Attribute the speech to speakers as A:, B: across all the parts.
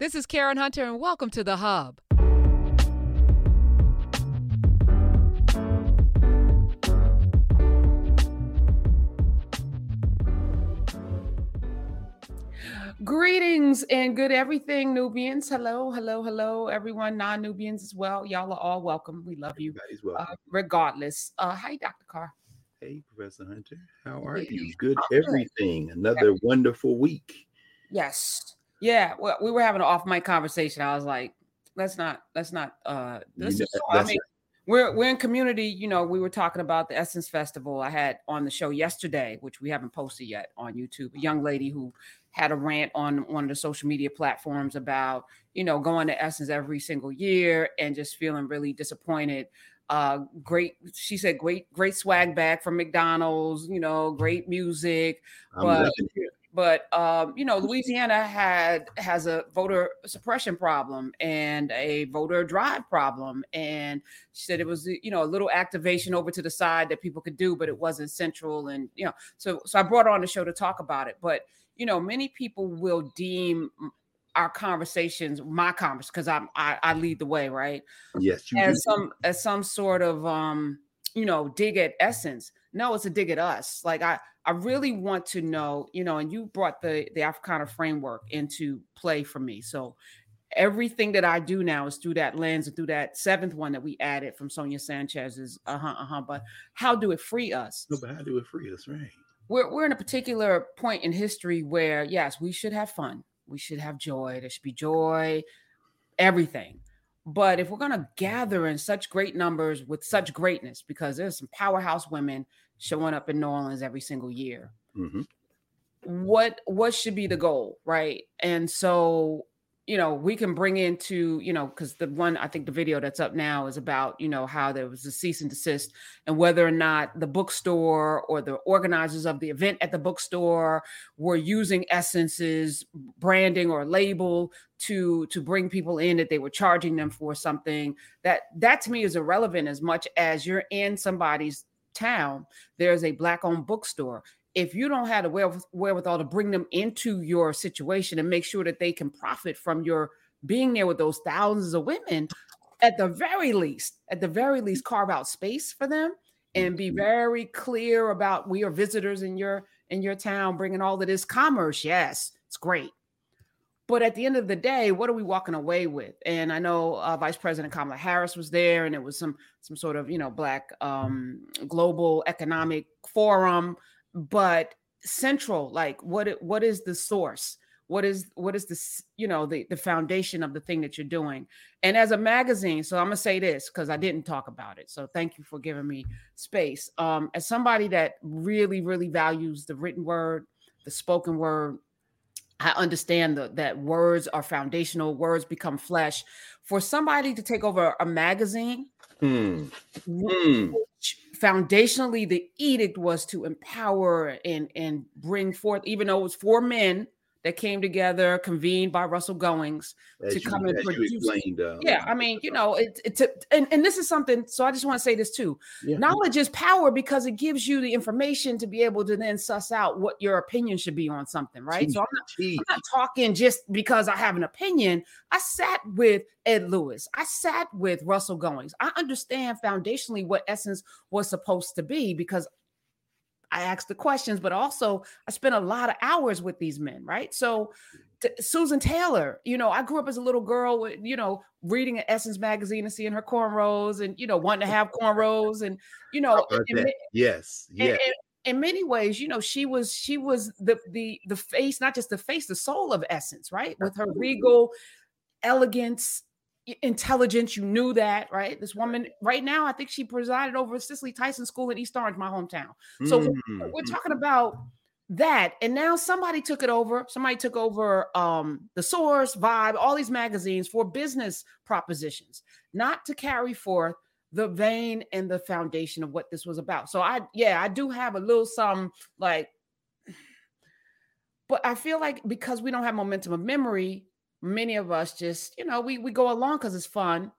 A: This is Karen Hunter, and welcome to The Hub. Greetings and good everything, Nubians. Hello, hello, hello, everyone, non Nubians as well. Y'all are all welcome. We love you,
B: Everybody's
A: uh, regardless. Uh, hi, Dr. Carr.
B: hey, Professor Hunter, how are
A: Hey,
B: you? Good,
A: I'm good.
B: everything. Another wonderful week.
A: Yes. Yeah. Well, we were having an off mic conversation. I was like, let's not, let's not, uh, this
B: know,
A: is, I mean, we're, we're in community. You know, we were talking about the Essence Festival I had on the show yesterday, which we haven't posted yet on YouTube. A young lady who had a rant on one of the social media platforms about, you know, going to Essence every single year and just feeling really disappointed. Uh, great, she said, great, great swag bag from McDonald's, you know, great music,
B: I'm
A: but. But um, you know, Louisiana had has a voter suppression problem and a voter drive problem, and she said it was you know a little activation over to the side that people could do, but it wasn't central, and you know, so so I brought her on the show to talk about it, but you know, many people will deem our conversations, my conversation, because I'm I, I lead the way, right?
B: Yes, you
A: as
B: do.
A: some as some sort of um you know dig at essence no it's a dig at us like i i really want to know you know and you brought the the africana framework into play for me. So everything that i do now is through that lens and through that seventh one that we added from sonia sanchez's uh-huh uh-huh but how do it free us?
B: No, but how do it free us, right?
A: we're, we're in a particular point in history where yes we should have fun. We should have joy. There should be joy everything. But if we're going to gather in such great numbers with such greatness because there's some powerhouse women showing up in new orleans every single year.
B: Hmm
A: what what should be the goal right? And so you know we can bring into you know because the one i think the video that's up now is about you know how there was a cease and desist and whether or not the bookstore or the organizers of the event at the bookstore were using essence's branding or label to to bring people in that they were charging them for something. That that to me is irrelevant as much as you're in somebody's town there's a black owned bookstore if you don't have the wherewithal to bring them into your situation and make sure that they can profit from your being there with those thousands of women, at the very least, at the very least, carve out space for them and be mm-hmm. very clear about we are visitors in your in your town, bringing all of this commerce. Yes, it's great. But at the end of the day, what are we walking away with? And I know uh, Vice President Kamala Harris was there, and it was some some sort of you know Black um, Global Economic Forum but central like what what is the source? What is what is this you know the the foundation of the thing that you're doing? And as a magazine so i'm gonna say this because i didn't talk about it so thank you for giving me space. Um as somebody that really really values the written word the spoken word i understand the, that words are foundational words become flesh. For somebody to take over a magazine
B: hmm. Hmm.
A: which foundationally the edict was to empower and and bring forth even though it was for men that came together convened by russell goings
B: As
A: To
B: you,
A: come and produce-
B: explained. Uh,
A: yeah i mean you know it, it's a, and, and this is something so i just want to say this too
B: yeah,
A: knowledge is power because it gives you the information to be able to then suss out what your opinion should be on something right so i'm not. I'm not talking just because I have an opinion. I sat with Ed Lewis. I sat with Russell Goings. I understand foundationally what Essence was supposed to be because I asked the questions, but also I spent a lot of hours with these men, right? So, t- Susan Taylor, you know, I grew up as a little girl, with, you know, reading an Essence magazine and seeing her cornrows and, you know, wanting to have cornrows and, you know,
B: about
A: in-
B: Yes. Yes.
A: in- in many ways, you know, she was she was the the the face, not just the face, the soul of essence, right? With her regal elegance, intelligence. You knew that, right? This woman, right now, I think she presided over Cicely Tyson School in East Orange, my hometown. So
B: Mhm.
A: We're talking about that, and now somebody took it over. Somebody took over um, the Source, Vibe, all these magazines for business propositions, not to carry forth the vein and the foundation of what this was about. So I, yeah, I do have a little some like, but I feel like because we don't have momentum of memory, many of us just, you know, we we go along because it's fun,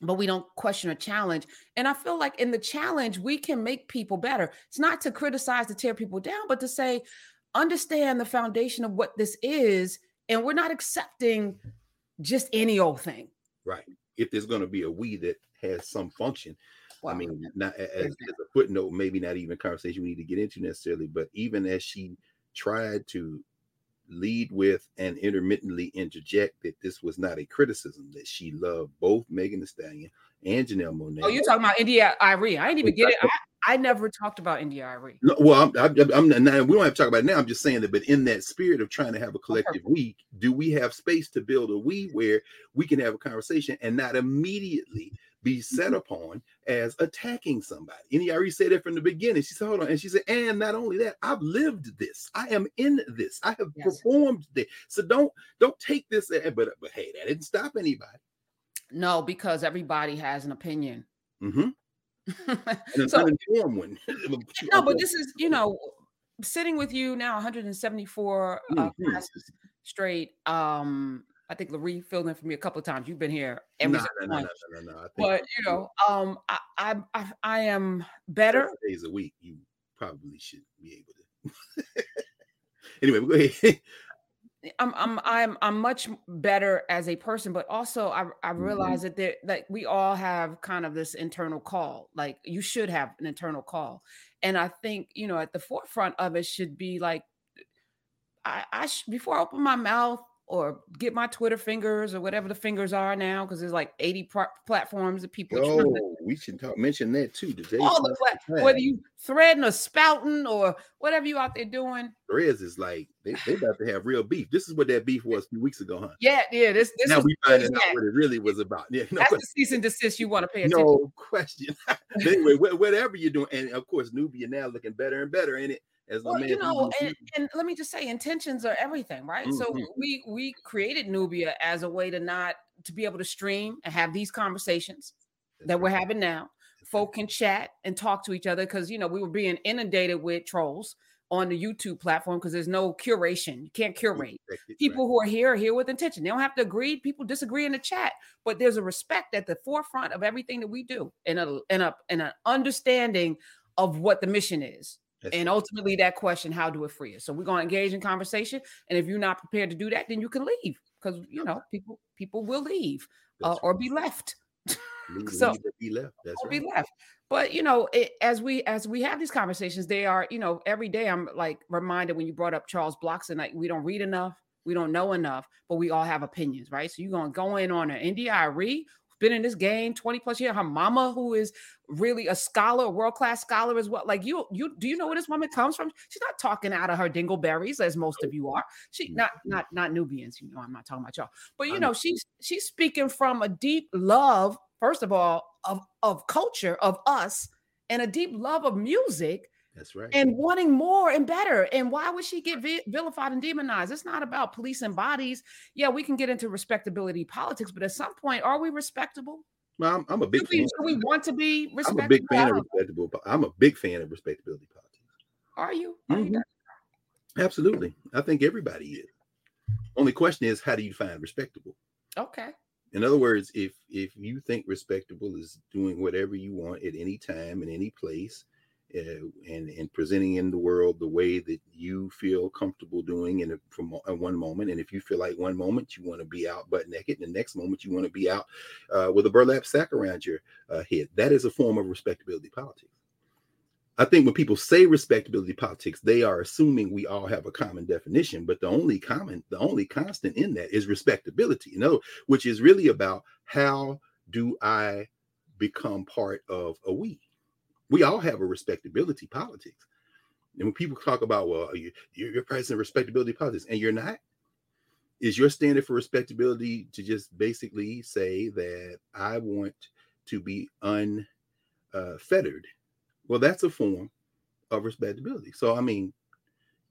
A: but we don't question a challenge. And I feel like in the challenge, we can make people better. It's not to criticize, to tear people down, but to say, understand the foundation of what this is and we're not accepting just any old thing.
B: Right. If there's going to be a we that has some function,
A: Wow.
B: I mean, not as, as a footnote, maybe not even a conversation we need to get into necessarily, but even as she tried to lead with and intermittently interject that this was not a criticism, that she loved both Megan Thee Stallion and Janelle Monae.
A: oh, you're talking about India.Arie. I didn't even get it. I, I never talked about India.Arie.
B: No, well, I'm, I'm, I'm not, we don't have to talk about it now. I'm just saying that, but in that spirit of trying to have a collective we, do we have space to build a we where we can have a conversation and not immediately be set upon as attacking somebody? And already said it from the beginning. She said, hold on. And she said, and not only that, I've lived this. I am in this. I have
A: Yes.
B: performed this. So don't don't take this. But but hey, that didn't stop anybody.
A: No, because everybody has an opinion.
B: Mm hmm And an
A: So-
B: uninformed one.
A: no, but this is, you know, sitting with you now 174 uh,
B: Mhm.
A: classes straight. Um, I think Larry filled in for me a couple of times. You've been here every
B: no,
A: single
B: no, no, no, no, no,
A: But you know, um, I, I, I, am better.
B: days a week, you probably should be able to. anyway, go ahead.
A: I'm I'm I'm I'm much better as a person, but also I I
B: Mm-hmm.
A: realize that there like we all have kind of this internal call. Like you should have an internal call, and I think you know at the forefront of it should be like I I sh- before I open my mouth or get my Twitter fingers or whatever the fingers are now because there's like 80 pro- platforms that people trying to-
B: Oh, we should talk mention that too. Today,
A: all the plat- whether you threading or spouting or whatever you out there doing.
B: Threads is like they they about to have real beef. This is what that beef was a few weeks ago, huh?
A: Yeah, yeah. This this
B: now
A: is
B: we finding out what it really was about. Yeah, no,
A: that's
B: que-
A: the cease and desist you want to pay attention.
B: no question. Anyway, whatever you're doing, and of course, Knubia now looking better and better in it. As
A: Well, you know, and, and let me just say, intentions are everything, right? So
B: Mhm.
A: we we created Knubia as a way to not to be able to stream and have these conversations
B: That's
A: that we're
B: right.
A: having now.
B: That's right.
A: Folk can chat and talk to each other because you know we were being inundated with trolls on the YouTube platform because there's no curation. You can't curate.
B: Respect it, right.
A: People who are here are here with intention. They don't have to agree. People disagree in the chat, but there's a respect at the forefront of everything that we do, and a and a and an understanding of what the mission is
B: That's
A: and ultimately that question how do it free us? So we're going to engage in conversation and if you're not prepared to do that then you can leave because you know people people will leave uh, or be left.
B: Leave-
A: so-
B: leave be left. That's right.
A: be left. But you know it, as we as we have these conversations they are you know every day i'm like reminded when you brought up charles blockson like we don't read enough we don't know enough but we all have opinions right? So you're going to go in on an who's been in this game 20 plus years. Her mama who is really a scholar a world-class scholar as well. Like you you do you know where this woman comes from? She's not talking out of her dingleberries as most of you are. She mm. not not not nubians you know i'm not talking about y'all. But you know. she's she's speaking from a deep love first of all of of culture of us and a deep love of music
B: That's right.
A: and wanting more and better and why would she get vi- vilified and demonized it's not about police and bodies yeah we can get into respectability politics but at some point are we respectable
B: well, I'm, I'm a
A: do
B: big
A: we,
B: fan.
A: do we want to be
B: I'm a big fan of respectable. I'm a big fan of respectability politics.
A: are you Are you.
B: Mm-hmm. Absolutely. I think everybody is. Only question is how do you find respectable?
A: okay
B: In other words, if if you think respectable is doing whatever you want at any time in any place, and and presenting in the world the way that you feel comfortable doing in a, from uh, one moment, and if you feel like one moment you want to be out butt naked, and the next moment you want to be out uh, with a burlap sack around your uh, head, that is a form of respectability politics. I think when people say respectability politics, they are assuming we all have a common definition, but the only common, the only constant in that is respectability. You know, which is really about how do I become part of a we? We all have a respectability politics. And when people talk about, well, you, you're, practicing respectability politics, and you're not, is your standard for respectability to just basically say that I want to be unfettered? Uh, well, that's a form of respectability. So, I mean,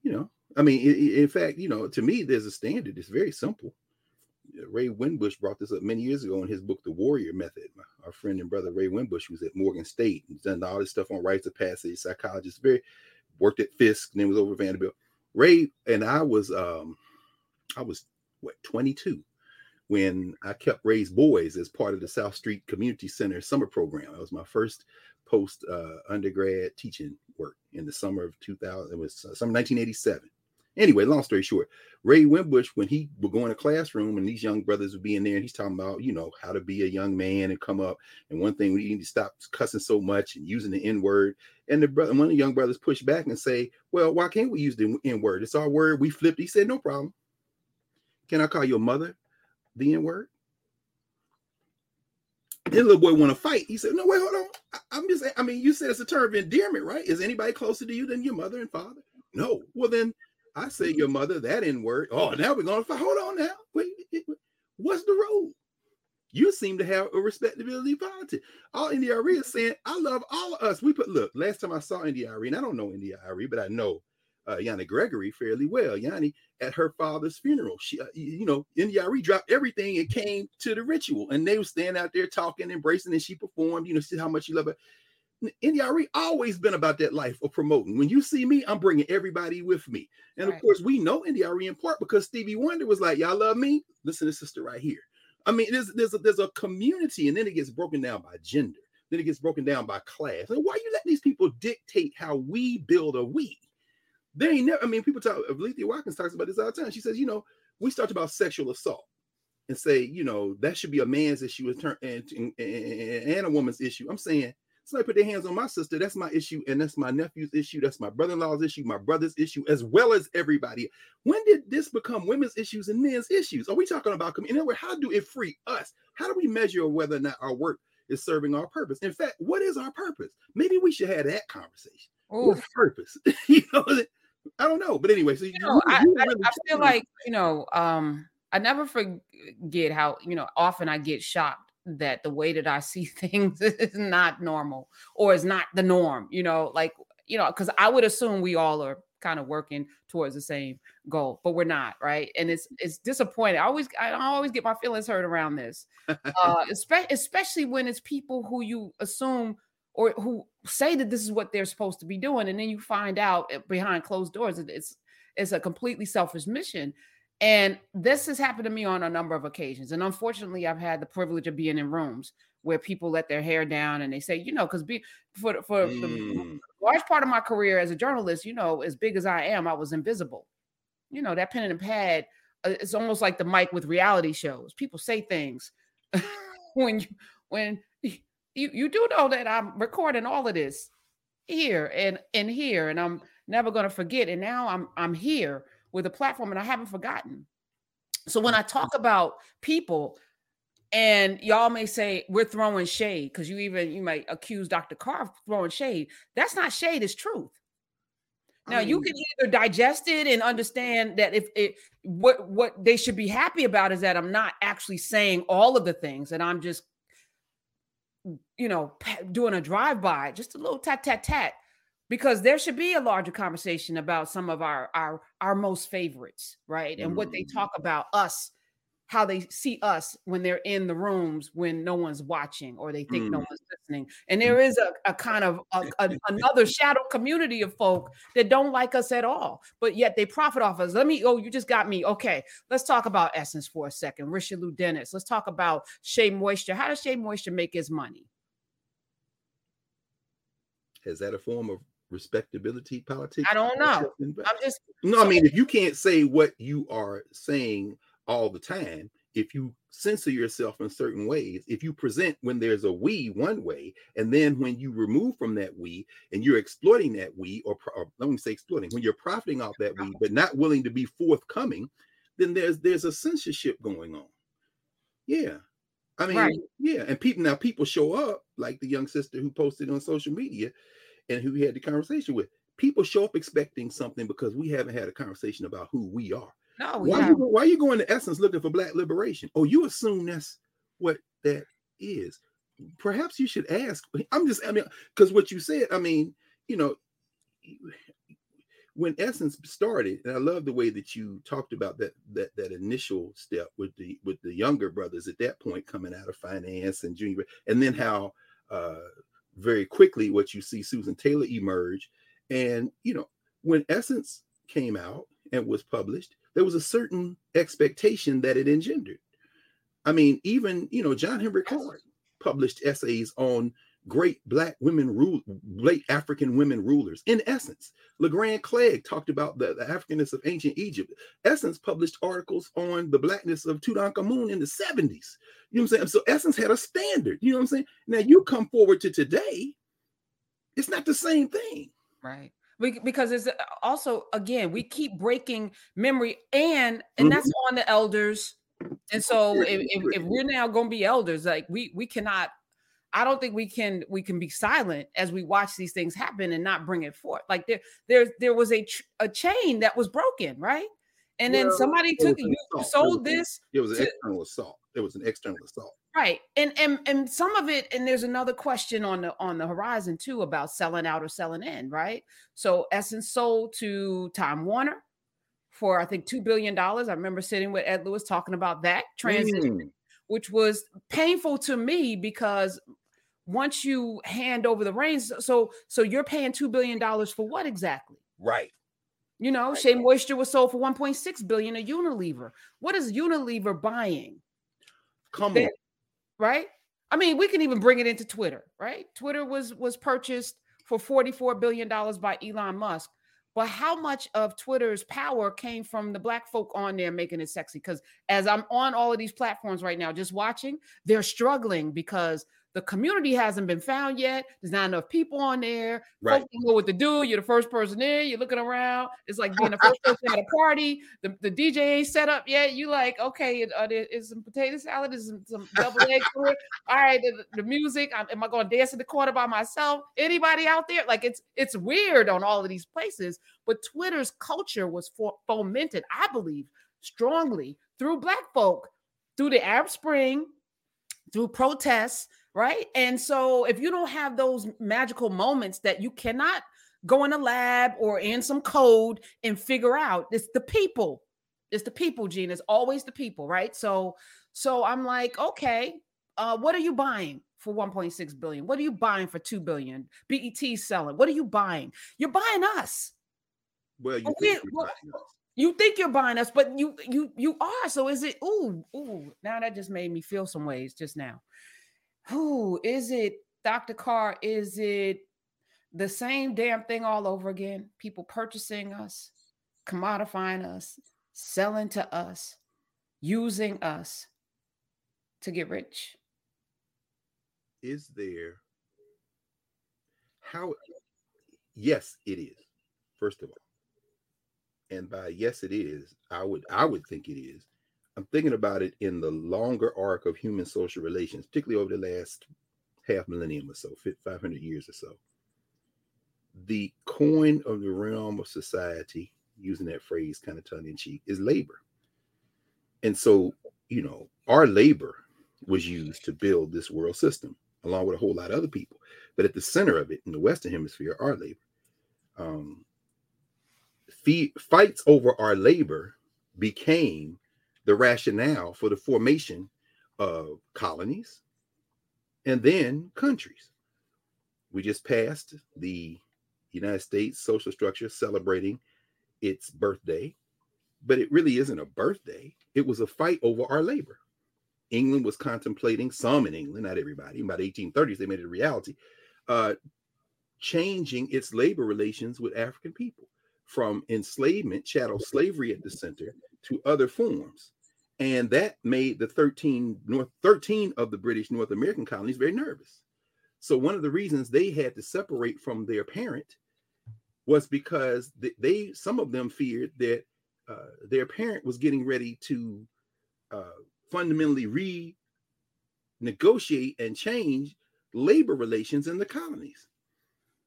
B: you know, I mean, i- i- in fact, you know, to me, there's a standard. It's very simple. Ray Winbush brought this up many years ago in his book, The Warrior Method. Our friend and brother Ray Winbush was at Morgan State and done all this stuff on rites of passage, psychologist, very worked at Fisk, and then was over Vanderbilt. Ray and I was um I was what 22 when I kept Ray's boys as part of the South Street Community Center summer program. That was my first post uh, undergrad teaching work in the summer of 2000. It was uh, summer 1987 Anyway, long story short, Ray Winbush, when he would go in classroom and these young brothers would be in there and he's talking about, you know, how to be a young man and come up. And one thing we need to stop cussing so much and using the N word. And the brother, one of the young brothers push back and say, Well, why can't we use the N word? It's our word. We flipped. He said, No problem. Can I call your mother the N word? Then little boy want to fight. He said, No, wait, hold on. I, am just, I mean, you said it's a term of endearment, right? Is anybody closer to you than your mother and father? No. Well, then I say your mother, that N word. Oh, now we're going to fight. Hold on now. Wait, what's the rule? You seem to have a respectability politics. All India.Arie is saying, I love all of us. We put, look, last time I saw India.Arie, and I don't know India.Arie, but I know uh, Yanni Gregory fairly well. Yanni at her father's funeral, she, uh, you know, India.Arie dropped everything and came to the ritual, and they were standing out there talking, embracing, and she performed. You know, see how much you love her. India.Arie always been about that life of promoting. When you see me, I'm bringing everybody with me, and right. of course, we know India.Arie in part because Stevie Wonder was like, "Y'all love me. Listen to sister right here." I mean, there's there's a, there's a community, and then it gets broken down by gender. Then it gets broken down by class. And why you let these people dictate how we build a we? They ain't never, I mean, people talk, Alethea Watkins talks about this all the time. She says, you know, we start about sexual assault and say, you know, that should be a man's issue and, and, and a woman's issue. I'm saying, somebody put their hands on my sister, that's my issue, and that's my nephew's issue, that's my brother-in-law's issue, my brother's issue, as well as everybody. When did this become women's issues and men's issues? Are we talking about in other words, how do it free us? How do we measure whether or not our work is serving our purpose? In fact, what is our purpose? Maybe we should have that conversation. What's purpose? you know, I don't know, but anyway, so you,
A: know, I, really I, I feel like you know, um, I never forget how you know often I get shocked that the way that I see things is not normal or is not the norm. You know, like you know, because I would assume we all are kind of working towards the same goal, but we're not, right? And it's it's disappointing. I always I always get my feelings hurt around this, uh, especially especially when it's people who you assume or who say that this is what they're supposed to be doing and then you find out eh, behind closed doors it's it's a completely selfish mission and this has happened to me on a number of occasions and unfortunately i've had the privilege of being in rooms where people let their hair down and they say you know because be for for mm. the large part of my career as a journalist you know as big as i am i was invisible you know that pen and pad uh, it's almost like the mic with reality shows people say things when you when you you do know that I'm recording all of this here and and here, and I'm never going to forget. And now I'm I'm here with a platform, and I haven't forgotten. So when mm. I talk about people, and y'all may say we're throwing shade because you even you might accuse Dr. Carr of throwing shade. That's not shade; it's truth. Now you can either digest it and understand that if it what what they should be happy about is that I'm not actually saying all of the things and I'm just you know, doing a drive by, just a little tat tat tat, because there should be a larger conversation about some of our our our most favorites, right? And what they mm. talk about us, how they see us when they're in the rooms when no one's watching or they think mm. no one's listening. And there is a, a kind of a, a, another shadow community of folk that don't like us at all, but yet they profit off us. Let me, oh, you just got me. Okay, let's talk about Essence for a second. Richelieu Dennis. Let's talk about Shea Moisture. How does Shea Moisture make his money?
B: Is that a form of respectability politics?
A: I don't know. I'm just
B: no. I mean, if you can't say what you are saying all the time, if you censor yourself in certain ways, if you present when there's a we one way, and then when you remove from that we and you're exploiting that we, or, or let me say exploiting, when you're profiting off that we, but not willing to be forthcoming, then there's there's a censorship going on. Yeah. I mean, right. yeah, and people now people show up like the young sister who posted on social media and who we had the conversation with. People show up expecting something because we haven't had a conversation about who we are.
A: No,
B: why, you, why are you going to essence looking for black liberation? Oh, you assume that's what that is. Perhaps you should ask. I'm just, I mean, because what you said, I mean, you know, when Essence started, and I love the way that you talked about that that that initial step with the with the younger brothers at that point coming out of finance and junior, and then how uh, very quickly what you see Susan Taylor emerge. And, you know, when Essence came out and was published, there was a certain expectation that it engendered. I mean, even, you know, John Henrik Clarke published essays on great black women rule late African women rulers. In essence, LeGrand Clegg talked about the, the Africanness of ancient Egypt. Essence published articles on the blackness of Tutankhamun in the 70s. You know what I'm saying? So Essence had a standard. You know what I'm saying? Now you come forward to today, it's not the same thing.
A: Right. Because it's uh, also again, we keep breaking memory and and mm-hmm. that's on the elders. And so if, if, if we're now going to be elders, like we we cannot I don't think we can we can be silent as we watch these things happen and not bring it forth. Like there there there was a a chain that was broken, right? And well, then somebody took you sold this.
B: It was an to, external assault. It was an external assault.
A: Right. And and and some of it and there's another question on the on the horizon too about selling out or selling in, right? So Essence sold to Time Warner for I think 2 billion dollars. I remember sitting with Ed Lewis talking about that transition. Mm which was painful to me because once you hand over the reins, so so you're paying two billion dollars for what exactly?
B: Right.
A: You know, right. Shea Moisture was sold for 1.6 billion a Unilever. What is Unilever buying?
B: Come they, on.
A: Right? I mean, we can even bring it into Twitter, right? Twitter was was purchased for 44 billion dollars by Elon Musk. But how much of Twitter's power came from the black folk on there making it sexy? Because as I'm on all of these platforms right now, just watching, they're struggling because the community hasn't been found yet. There's not enough people on there. Right. Folks don't know what to do. You're the first person in. You're looking around. It's like being the first person at a party. The, the DJ ain't set up yet. You like, okay, uh, there is some potato salad. Is some, some double egg All right, the, the music. I'm, am I going to dance in the corner by myself? Anybody out there? Like it's it's weird on all of these places. But Twitter's culture was for, fomented, I believe, strongly through Black folk, through the Arab Spring, through protests right? And so if you don't have those magical moments that you cannot go in a lab or in some code and figure out, it's the people. It's the people, Gene. It's always the people, right? So so I'm like, okay, uh, what are you buying for 1.6 billion? What are you buying for 2 billion? BET selling. What are you buying? You're buying us.
B: Well, you think well,
A: you think you're buying us, but you you you are. So is it? Ooh, ooh. Now that just made me feel some ways just now who is it, Dr. Carr? Is it the same damn thing all over again? People purchasing us, commodifying us, selling to us, using us to get rich.
B: Is there how yes it is first of all and by yes it is i would i would think it is I'm thinking about it in the longer arc of human social relations, particularly over the last half millennium or so, 500 years or so. The coin of the realm of society, using that phrase kind of tongue in cheek, is labor. And so, you know, our labor was used to build this world system along with a whole lot of other people. But at the center of it in the Western Hemisphere, our labor. Um, fee- fights over our labor became the rationale for the formation of colonies and then countries. We just passed the United States social structure celebrating its birthday, but it really isn't a birthday. It was a fight over our labor. England was contemplating, some in England, not everybody, about 1830s, they made it a reality, uh, changing its labor relations with African people from enslavement, chattel slavery at the center, to other forms. And that made the 13 North 13 of the British North American colonies very nervous. So one of the reasons they had to separate from their parent was because they some of them feared that uh, their parent was getting ready to uh, fundamentally renegotiate and change labor relations in the colonies.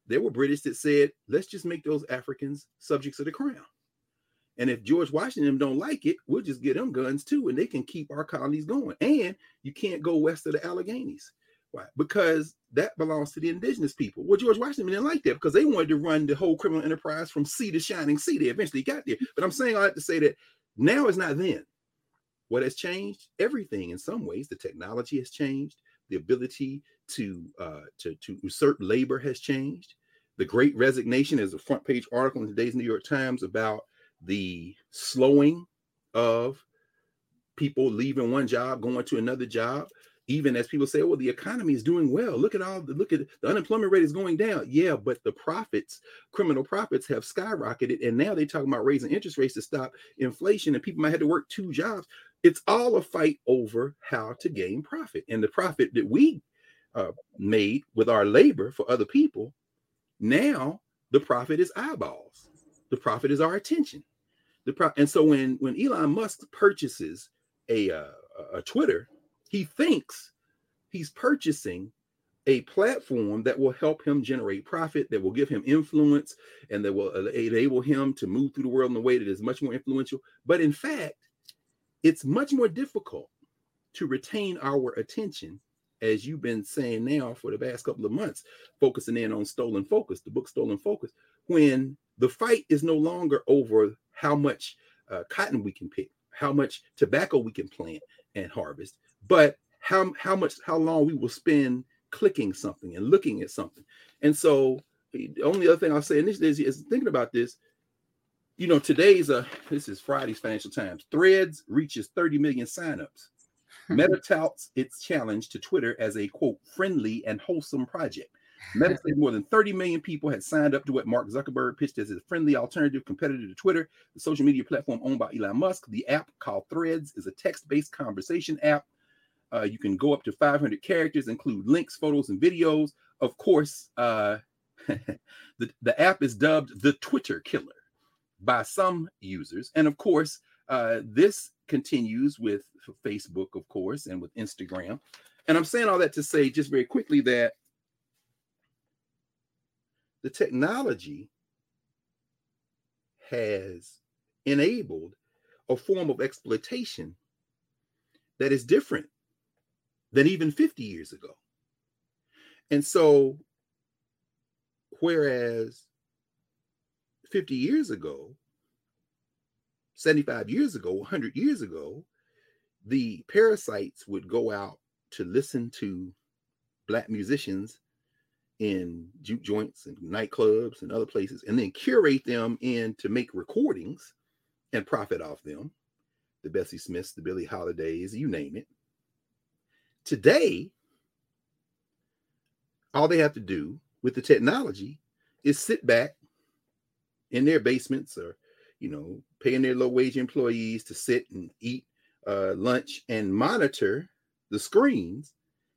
B: There were British that said, let's just make those Africans subjects of the crown. And if George Washington don't like it, we'll just get them guns too, and they can keep our colonies going. And you can't go west of the Alleghenies. Why? Because that belongs to the indigenous people. Well, George Washington didn't like that because they wanted to run the whole criminal enterprise from sea to shining sea. They eventually got there. But I'm saying all that to say that now is not then. What has changed? Everything in some ways. The technology has changed. The ability to uh, to to usurp labor has changed. The Great Resignation is a front page article in today's New York Times about the slowing of people leaving one job, going to another job. even as people say, "Well, the economy is doing well. Look at all the look at the unemployment rate is going down." Yeah, but the profits, criminal profits, have skyrocketed, and now they're talking about raising interest rates to stop inflation, and people might have to work two jobs. It's all a fight over how to gain profit, and the profit that we uh, made with our labor for other people, now the profit is eyeballs. The profit is our attention. The pro- and so when when Elon Musk purchases a uh, a Twitter he thinks he's purchasing a platform that will help him generate profit, that will give him influence, and that will enable him to move through the world in a way that is much more influential. But in fact, it's much more difficult to retain our attention, as you've been saying now for the past couple of months, focusing in on Stolen Focus, the book Stolen Focus, when the fight is no longer over how much uh, cotton we can pick, how much tobacco we can plant and harvest, but how how much how long we will spend clicking something and looking at something. And so the only other thing I'll say, and this is, is thinking about this, you know, today's uh this is Friday's Financial Times. Threads reaches 30 million signups. Meta touts its challenge to Twitter as a quote friendly and wholesome project. Meta said more than 30 million people had signed up to what Mark Zuckerberg pitched as a friendly alternative competitor to Twitter, the social media platform owned by Elon Musk. The app called Threads is a text-based conversation app uh, you can go up to 500 characters, include links, photos, and videos. Of course, uh, the, the app is dubbed the Twitter killer by some users. And of course, uh, this continues with Facebook, of course, and with Instagram. And I'm saying all that to say just very quickly that the technology has enabled a form of exploitation that is different than even 50 years ago. And so, whereas 50 years ago, 75 years ago, 100 years ago, the parasites would go out to listen to black musicians in juke joints and nightclubs and other places and then curate them in to make recordings and profit off them. The bessie smiths the billie holidays you name it. Today, all they have to do with the technology is sit back in their basements or, you know, paying their low wage employees to sit and eat uh, lunch and monitor the screens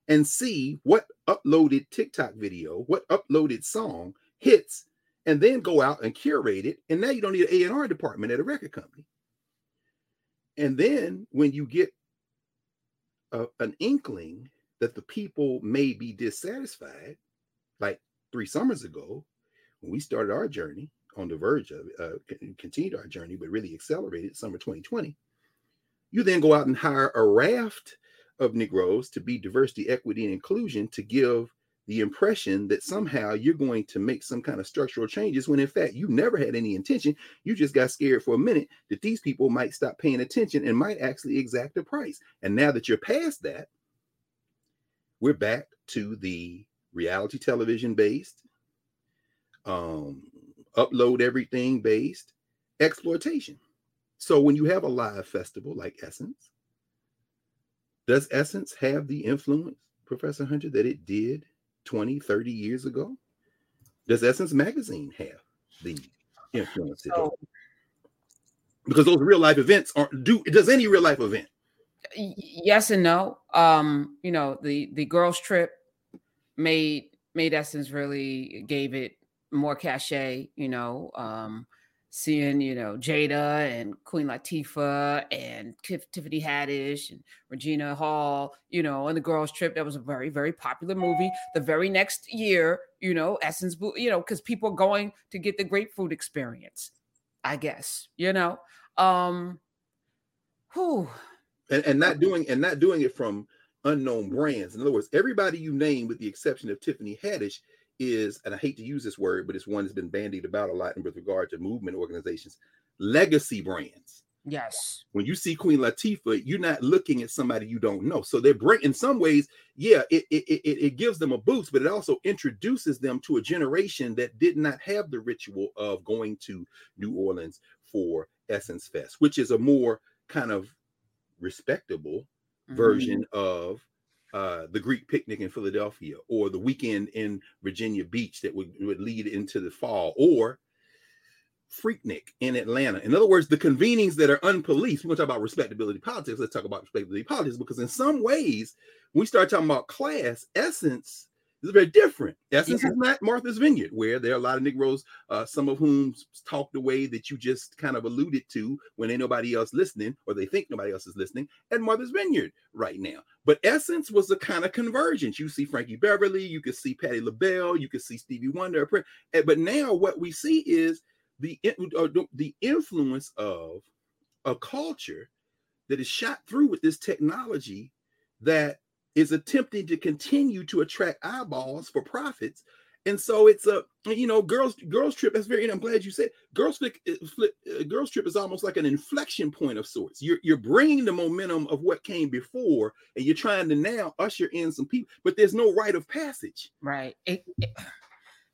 B: and see what uploaded TikTok video, what uploaded song hits, and then go out and curate it. And now you don't need an A&R department at a record company. And then when you get a, an inkling that the people may be dissatisfied, like three summers ago, when we started our journey on the verge of uh, continued our journey, but really accelerated summer 2020. You then go out and hire a raft of Negroes to be diversity, equity, and inclusion to give the impression that somehow you're going to make some kind of structural changes when in fact you never had any intention. You just got scared for a minute that these people might stop paying attention and might actually exact a price. And now that you're past that, we're back to the reality television based, um, upload everything based exploitation. So when you have a live festival like Essence, does Essence have the influence, Professor Hunter, that it did 20, 30 years ago? Does Essence Magazine have the influence? So, because those real life events aren't do does any real life event?
A: Yes and no. Um, you know, the the girls trip made made Essence really gave it more cachet, you know. Um, seeing you know Jada and Queen Latifah and Tiffany Haddish and Regina Hall, you know, on the girls' trip. That was a very very popular movie. The very next year, you know, Essence, you know, because people are going to get the grapefruit experience. I guess you know. Um, who
B: and, and not doing and not doing it from unknown brands. In other words, everybody you name, with the exception of Tiffany Haddish, is, and I hate to use this word, but it's one that's been bandied about a lot with regard to movement organizations, legacy brands.
A: Yes.
B: When you see Queen Latifah, you're not looking at somebody you don't know. So they're bring in some ways, yeah, it, it, it, it gives them a boost, but it also introduces them to a generation that did not have the ritual of going to New Orleans for Essence Fest, which is a more kind of respectable mm-hmm. version of uh, the Greek picnic in Philadelphia or the weekend in Virginia Beach that would, would lead into the fall or Freaknik in Atlanta. In other words, the convenings that are unpoliced. We want to talk about respectability politics. Let's talk about respectability politics because in some ways, we start talking about class, essence is very different. Essence yeah. is not Martha's Vineyard, where there are a lot of Negroes, uh, some of whom talk the way that you just kind of alluded to when ain't nobody else listening, or they think nobody else is listening, at Martha's Vineyard right now. But Essence was a kind of convergence. You see Frankie Beverly, you could see Patti LaBelle, you could see Stevie Wonder. But now what we see is the, uh, the influence of a culture that is shot through with this technology that is attempting to continue to attract eyeballs for profits. And so it's a you know girls girls trip. That's very. And I'm glad you said girls flick, uh, flip, uh, girls trip is almost like an inflection point of sorts. You're you're bringing the momentum of what came before, and you're trying to now usher in some people. But there's no rite of passage.
A: Right. It, it,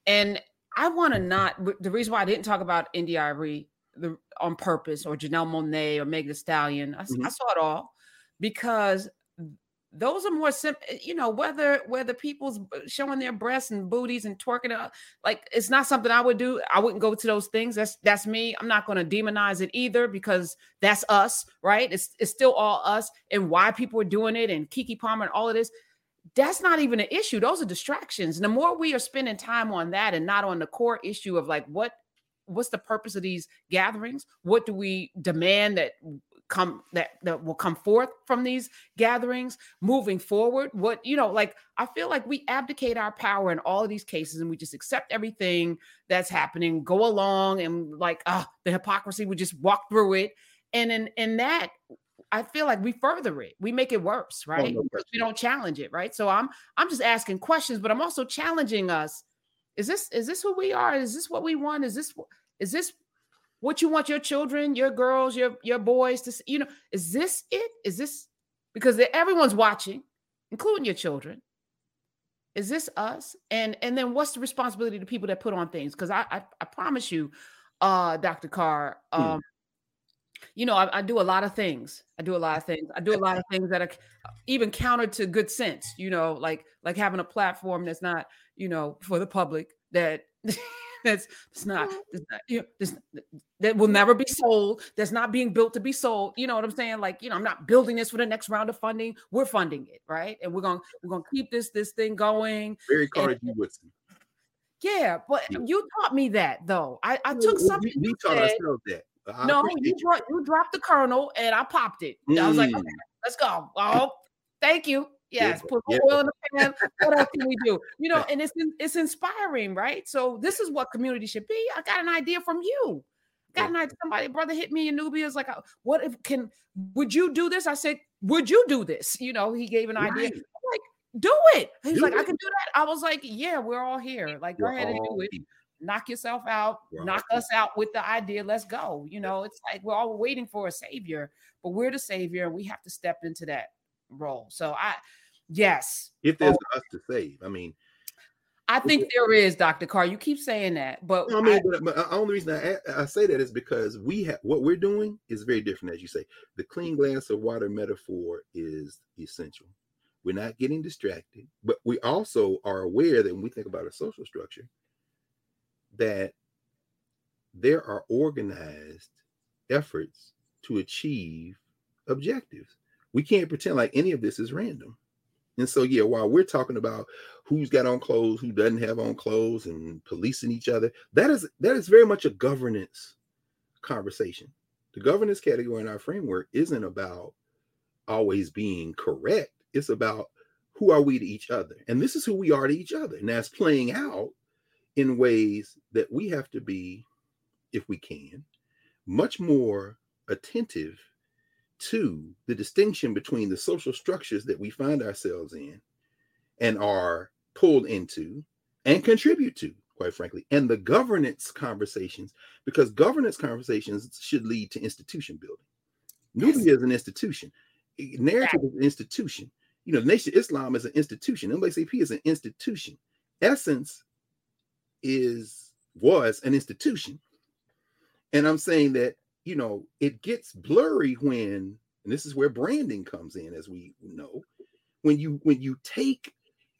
A: and I want to not. The reason why I didn't talk about India.Arie the on purpose or Janelle Monáe or Meg Thee Stallion, I, mm-hmm. I saw it all because those are more simple eh, you know whether whether people's showing their breasts and booties and twerking out like it's not something i would do. I wouldn't go to those things. That's that's me. I'm not going to demonize it either because that's us right? It's it's still all us and why people are doing it and keke palmer and all of this. That's not even an issue. Those are distractions. And the more we are spending time on that and not on the core issue of like what what's the purpose of these gatherings? What do we demand that come that that will come forth from these gatherings moving forward what you know like i feel like we abdicate our power in all of these cases and we just accept everything that's happening go along and like ah uh, the hypocrisy we just walk through it and in in that I feel like we further it. We make it worse, right? Oh, no we don't challenge it, right? So I'm I'm just asking questions, but I'm also challenging us. Is this is this who we are? Is this what we want? Is this is this what you want your children, your girls, your your boys to see, you know, is this it? Is this because everyone's watching, including your children? Is this us? And and then what's the responsibility to people that put on things? Because I, I, I promise you, uh, Dr. Carr, hmm. um, mm. you know, I, I, do a lot of things. I do a lot of things. I do a lot of things that are even counter to good sense. You know, like like having a platform that's not, you know, for the public that that's it's not, it's not you know, it's, that will never be sold. That's not being built to be sold. You know what I'm saying? Like, you know, I'm not building this for the next round of funding. We're funding it, right? And we're gonna we're gonna keep this this thing going.
B: Very Carter G. Woodson.
A: Yeah, but yeah. you taught me that though. I, I took something. We, we taught said, ourselves that. I no, you, dro- you dropped the kernel and I popped it. Mm. I was like, mm. okay, let's go. Oh, thank you. Yes, put yeah. oil in the pan. what else can we do? You know, and it's it's inspiring, right? So this is what community should be. I got an idea from you. Got an idea. Somebody, brother, hit me in Knubia. Is like, uh, what if can? Would you do this? I said, would you do this? You know, he gave an right. idea. I'm like, do it. He's do like, it. I can do that. I was like, yeah, we're all here. Like, go we're ahead and do it. Knock yourself out. Knock us out with the idea. Let's go. You know, it's like we're all waiting for a savior, but we're the savior, and we have to step into that role. So I Yes.
B: If there's oh. us to save, I mean,
A: I think there is, Dr. Carr. You keep saying that, but
B: I mean, I, but, but the only reason I, I say that is because we have what we're doing is very different, as you say. The clean glass of water metaphor is essential. We're not getting distracted, but we also are aware that when we think about a social structure, that there are organized efforts to achieve objectives. We can't pretend like any of this is random. And so, yeah, while we're talking about who's got on clothes, who doesn't have on clothes, and policing each other, that is that is very much a governance conversation. The governance category in our framework isn't about always being correct. It's about who are we to each other, and this is who we are to each other, and that's playing out in ways that we have to be, if we can, much more attentive to the distinction between the social structures that we find ourselves in and are pulled into and contribute to, quite frankly, and the governance conversations, because governance conversations should lead to institution building. Knubia is an institution, Knarrative is an institution. You know, Nation Islam is an institution, NAACP is an institution. Essence is was an institution. And I'm saying that you know, it gets blurry when, and this is where branding comes in, as we know, when you when you take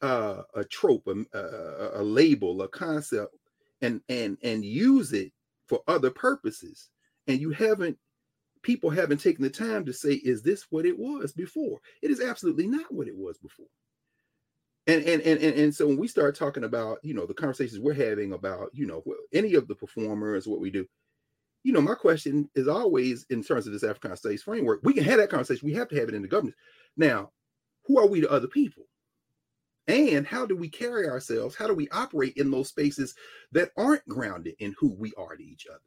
B: uh, a trope, a, a, a label, a concept, and and and use it for other purposes, and you haven't people haven't taken the time to say, is this what it was before? It is absolutely not what it was before. And and and and, and so when we start talking about, you know, the conversations we're having about, you know, any of the performers, what we do, you know, my question is always in terms of this African Studies framework. We can have that conversation. We have to have it in the government. Now, who are we to other people? And how do we carry ourselves? How do we operate in those spaces that aren't grounded in who we are to each other?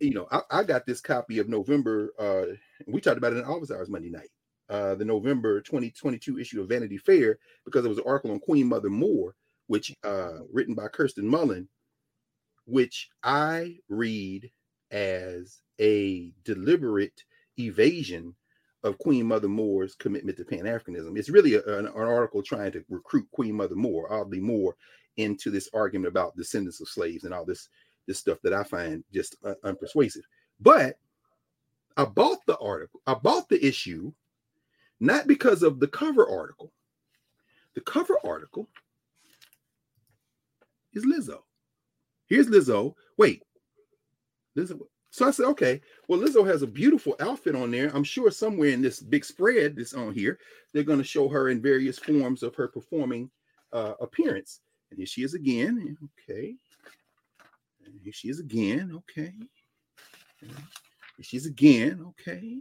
B: You know, I, I got this copy of November. Uh, we talked about it in office hours Monday night. Uh, the November 2022 issue of Vanity Fair because it was an article on Queen Mother Moore, which uh, written by Kirsten Mullen, which I read as a deliberate evasion of Queen Mother Moore's commitment to Pan Africanism. It's really a, an, an, article trying to recruit Queen Mother Moore, oddly Moore, into this argument about descendants of slaves and all this this stuff that I find just uh, unpersuasive. But I bought the article, I bought the issue, not because of the cover article. The cover article is Lizzo. Here's Lizzo. Wait, Lizzo, so I said, okay, well, Lizzo has a beautiful outfit on there. I'm sure somewhere in this big spread that's on here, they're going to show her in various forms of her performing uh, appearance. And here she is again. Okay. And here she is again. Okay. And Here she's again. Okay.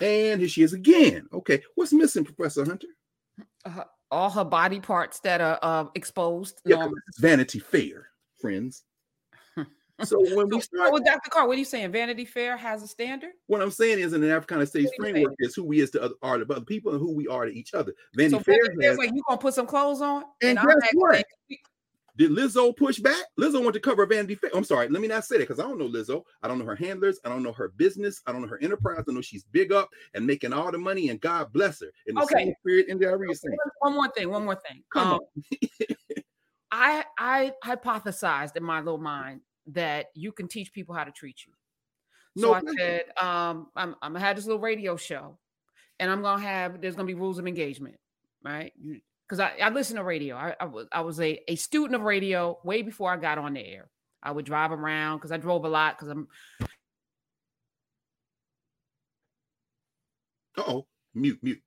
B: And here she is again. Okay. What's missing, Professor Hunter?
A: Uh, all her body parts that are uh, exposed.
B: Yeah, Vanity Fair, friends. So when we start
A: with Dr. Carr, what are you saying? Vanity Fair has a standard?
B: What I'm saying is in an African Studies framework is who we is to other are to other people and who we are to each other. Vanity so Fair has,
A: like you gonna put some clothes on?
B: And, and guess what? Did Lizzo push back? Lizzo went to cover Vanity Fair. I'm sorry, let me not say that because I don't know Lizzo. I don't know her handlers. I don't know her business. I don't know her enterprise. I know she's big up and making all the money, and God bless her. In the okay. same spirit in the okay.
A: One more thing. One more thing. Come um, on. I I hypothesized in my little mind that you can teach people how to treat you. So no, I said, um, I'm, I'm gonna have this little radio show, and I'm gonna have there's gonna be rules of engagement, right? Because I, I listen to radio. I, I was I was a, a student of radio way before I got on the air. I would drive around because I drove a lot because I'm.
B: oh, mute, mute.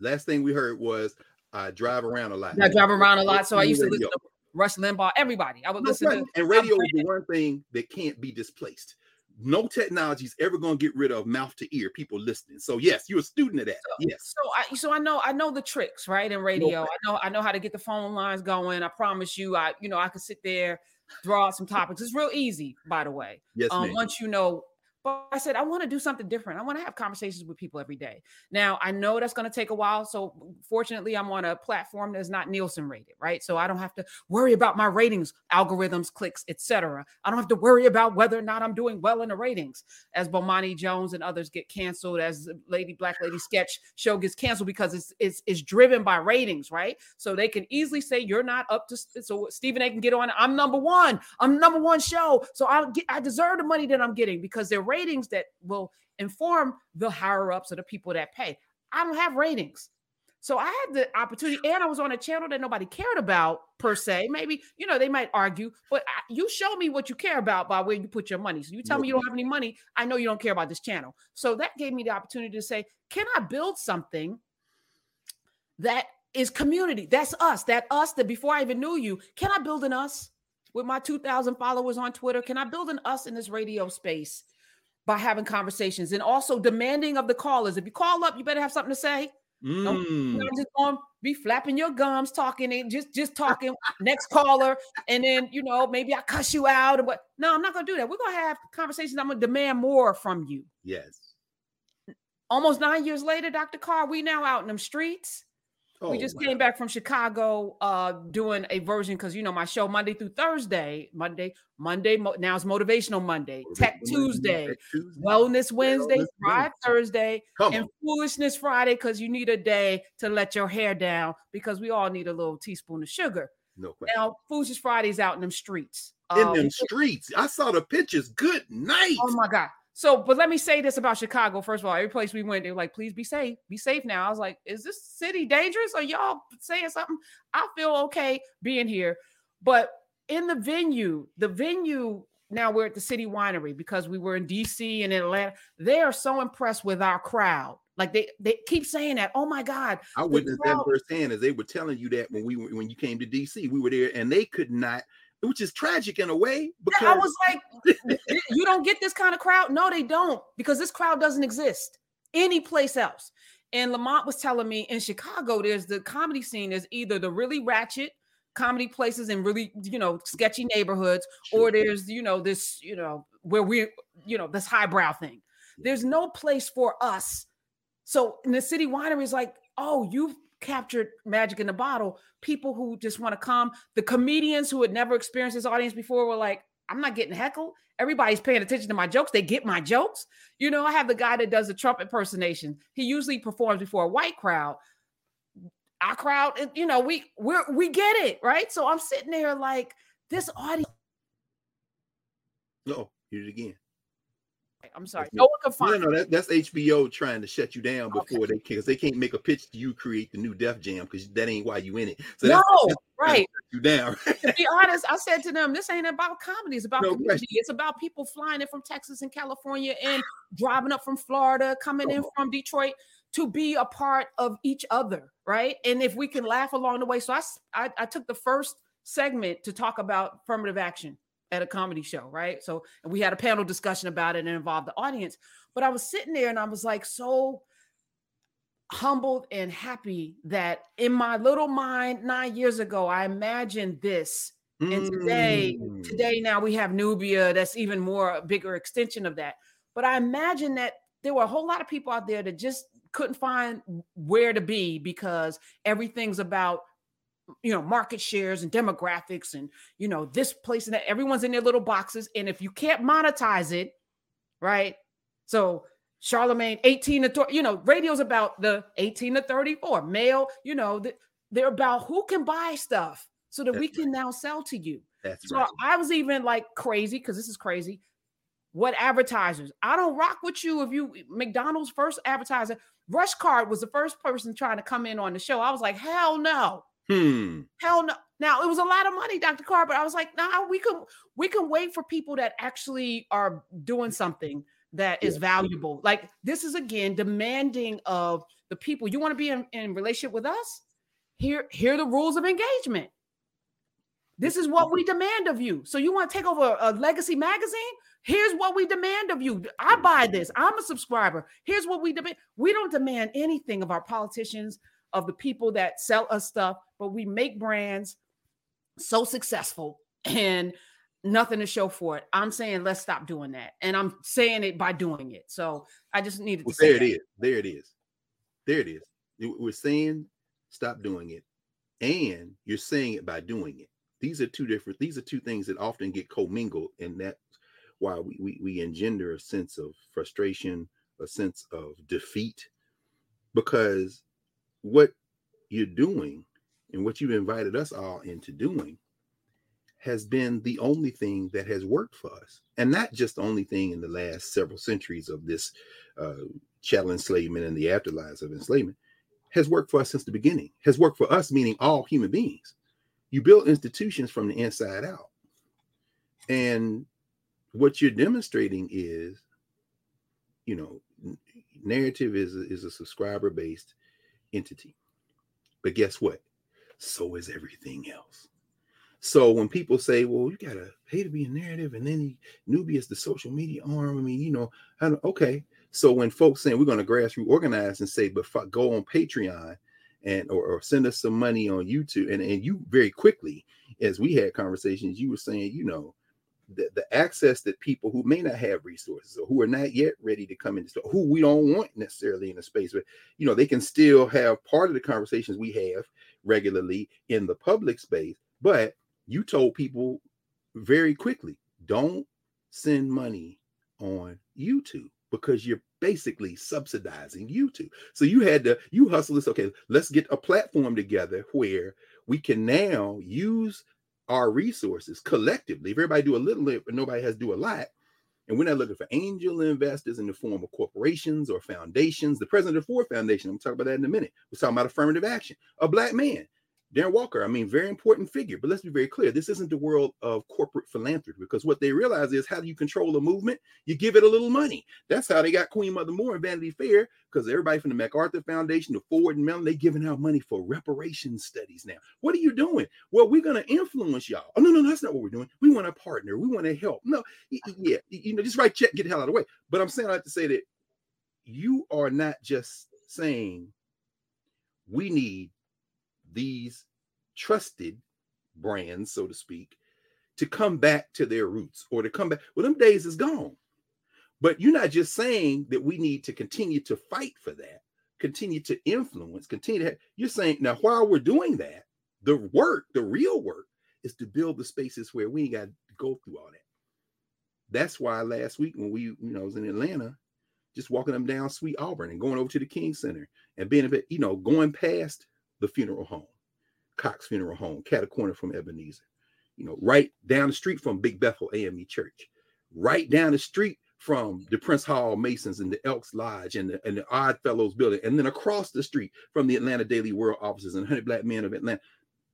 B: Last thing we heard was I drive around a lot.
A: I drive around a lot, so I used to listen to Rush Limbaugh, everybody. I would no, listen
B: right. to and radio is the one thing that can't be displaced. No technology is ever going to get rid of mouth to ear people listening. So yes, you're a student of that. So, yes.
A: So I so I know I know the tricks right in radio. No, I know I know how to get the phone lines going. I promise you, I you know I could sit there, draw out some topics. It's real easy, by the way.
B: Yes. Um,
A: once you know but I said, I want to do something different. I want to have conversations with people every day. Now, I know that's going to take a while. So, fortunately, I'm on a platform that's not Nielsen rated, right? So, I don't have to worry about my ratings, algorithms, clicks, etc. I don't have to worry about whether or not I'm doing well in the ratings as Bomani Jones and others get canceled, as Lady Black Lady sketch show gets canceled because it's, it's, it's driven by ratings, right? So, they can easily say, You're not up to. So, Stephen A can get on, I'm number one. I'm number one show. So, I, get, I deserve the money that I'm getting because they're ratings that will inform the higher ups or the people that pay. I don't have ratings. So I had the opportunity, and I was on a channel that nobody cared about per se. Maybe you know they might argue, but I, you show me what you care about by where you put your money. So you tell me you don't have any money, I know you don't care about this channel. So that gave me the opportunity to say, can I build something that is community? That's us. That us. That before I even knew you, can I build an us with my two thousand followers on Twitter? Can I build an us in this radio space? By having conversations and also demanding of the callers. If you call up, you better have something to say. Mm. Don't just going be flapping your gums, talking and just just talking. next caller, and then you know maybe I cuss you out or what. No, I'm not gonna do that. We're gonna have conversations. I'm gonna demand more from you.
B: Yes.
A: Almost nine years later, Dr. Carr, we now out in them streets. Oh, we just wow. came back from Chicago uh doing a version because you know my show Monday through Thursday, Monday, Monday, mo- now it's motivational Monday, Tech Tuesday, Tuesday, Wellness Wednesday, Friday, Thursday, Come and on. Foolishness Friday because you need a day to let your hair down because we all need a little teaspoon of sugar.
B: No question.
A: Now, Foolishness Friday's out in them streets.
B: In um, them streets. I saw the pictures. Good night.
A: Oh my God. So, but let me say this about Chicago. First of all, every place we went, they were like, please be safe, be safe now. I was like, is this city dangerous? Are y'all saying something? I feel okay being here. But in the venue, the venue, now we're at the city winery because we were in DC and in Atlanta. They are so impressed with our crowd. Like they they keep saying that. Oh my God.
B: I witnessed crowd- that firsthand as they were telling you that when we when you came to DC. We were there and they could not which is tragic in a way.
A: Because I was like, you don't get this kind of crowd. No, they don't, because this crowd doesn't exist any place else. And Lamont was telling me in Chicago, there's the comedy scene is either the really ratchet comedy places in really, you know, sketchy neighborhoods, sure. or there's, you know, this, you know, where we, you know, this highbrow thing. There's no place for us. So in the city winery is like, oh, you've captured magic in the bottle. People who just want to come, the comedians who had never experienced this audience before were like, I'm not getting heckled. Everybody's paying attention to my jokes. They get my jokes. You know, I have the guy that does the Trump impersonation. He usually performs before a white crowd. Our crowd, eh, you know, we we we get it, right? So I'm sitting there like this audience.
B: No, it again.
A: I'm sorry. No one can find.
B: No, no, that, that's HBO trying to shut you down before okay. they because they can't make a pitch to you create the new Def Jam because that ain't why you in it.
A: So no, that's, right.
B: You down.
A: to be honest, I said to them, this ain't about comedy. It's about no community. Question. It's about people flying in from Texas and California and driving up from Florida, coming in from Detroit to be a part of each other, right? And if we can laugh along the way. So I, I, I took the first segment to talk about affirmative action at a comedy show, right? So and we had a panel discussion about it and involved the audience. But I was sitting there and I was like so humbled and happy that in my little mind nine years ago, I imagined this. Mm. And today, today now we have Knubia that's even more a bigger extension of that. But I imagine that there were a whole lot of people out there that just couldn't find where to be because everything's about you know market shares and demographics and you know this place and that everyone's in their little boxes and if you can't monetize it right so charlemagne 18 to 30, you know radio's about the 18 to 34 male you know they're about who can buy stuff so that That's we can right. now sell to you
B: That's
A: so
B: right.
A: i was even like crazy because this is crazy what advertisers i don't rock with you if you mcdonald's first advertiser RushCard was the first person trying to come in on the show i was like hell no
B: Hmm.
A: Hell no. Now it was a lot of money, Dr. Carr, but I was like, nah, we can we can wait for people that actually are doing something that is yeah. valuable. Like this is again demanding of the people. You want to be in, in relationship with us? Here, here are the rules of engagement. This is what we demand of you. So you want to take over a legacy magazine? Here's what we demand of you. I buy this. I'm a subscriber. Here's what we demand. We don't demand anything of our politicians, of the people that sell us stuff, but we make brands so successful and nothing to show for it. I'm saying let's stop doing that. And I'm saying it by doing it. So I just needed well,
B: to there it
A: that.
B: is. There it is. There it is. We're saying stop doing it. And you're saying it by doing it. These are two different, these are two things that often get commingled, and that's why we, we, we engender a sense of frustration, a sense of defeat, because what you're doing and what you've invited us all into doing has been the only thing that has worked for us and not just the only thing in the last several centuries of this uh, chattel enslavement and the afterlives of enslavement has worked for us since the beginning has worked for us meaning all human beings you build institutions from the inside out and what you're demonstrating is you know Knarrative is is a subscriber based entity. But guess what? So is everything else. So when people say, "Well, you gotta pay to be a Knarrative," and then Knubia is the social media arm. I mean, you know, okay. So when folks saying we're going to grassroots organize and say, "But go on Patreon," and or, or, send us some money on YouTube, and and you very quickly, as we had conversations, you were saying, you know, the, the access that people who may not have resources or who are not yet ready to come into who we don't want necessarily in the space, but you know, they can still have part of the conversations we have regularly in the public space. But you told people very quickly, don't send money on YouTube because you're basically subsidizing YouTube. So you had to you hustle this. Okay, let's get a platform together where we can now use our resources collectively, if everybody do a little nobody has to do a lot, And we're not looking for angel investors in the form of corporations or foundations. The president of the Ford Foundation, I'm going to talk about that in a minute, was talking about affirmative action. A black man Darren Walker, I mean, very important figure, but let's be very clear. This isn't the world of corporate philanthropy because what they realize is how do you control a movement? You give it a little money. That's how they got Queen Mother Moore and Vanity Fair because everybody from the MacArthur Foundation to Ford and Mellon, they giving out money for reparations studies now. What are you doing? Well, we're going to influence y'all. Oh, no, no, that's not what we're doing. We want to partner. We want to help. No, yeah, you know, just write check, get the hell out of the way. But I'm saying I have to say that you are not just saying we need these trusted brands, so to speak, to come back to their roots or to come back. Well, them days is gone. But you're not just saying that we need to continue to fight for that, continue to influence, continue to. Have, you're saying now while we're doing that, the work, the real work, is to build the spaces where we ain't got to go through all that. That's why last week when we, you know, was in Atlanta, just walking them down Sweet Auburn and going over to the King Center and being a bit, you know, going past the funeral home Cox Funeral Home, cat a corner from Ebenezer, you know, right down the street from Big Bethel AME Church, right down the street from the Prince Hall Masons and the Elks Lodge and the, and the Odd Fellows building, and then across the street from the Atlanta Daily World offices and 100 Black Men of Atlanta.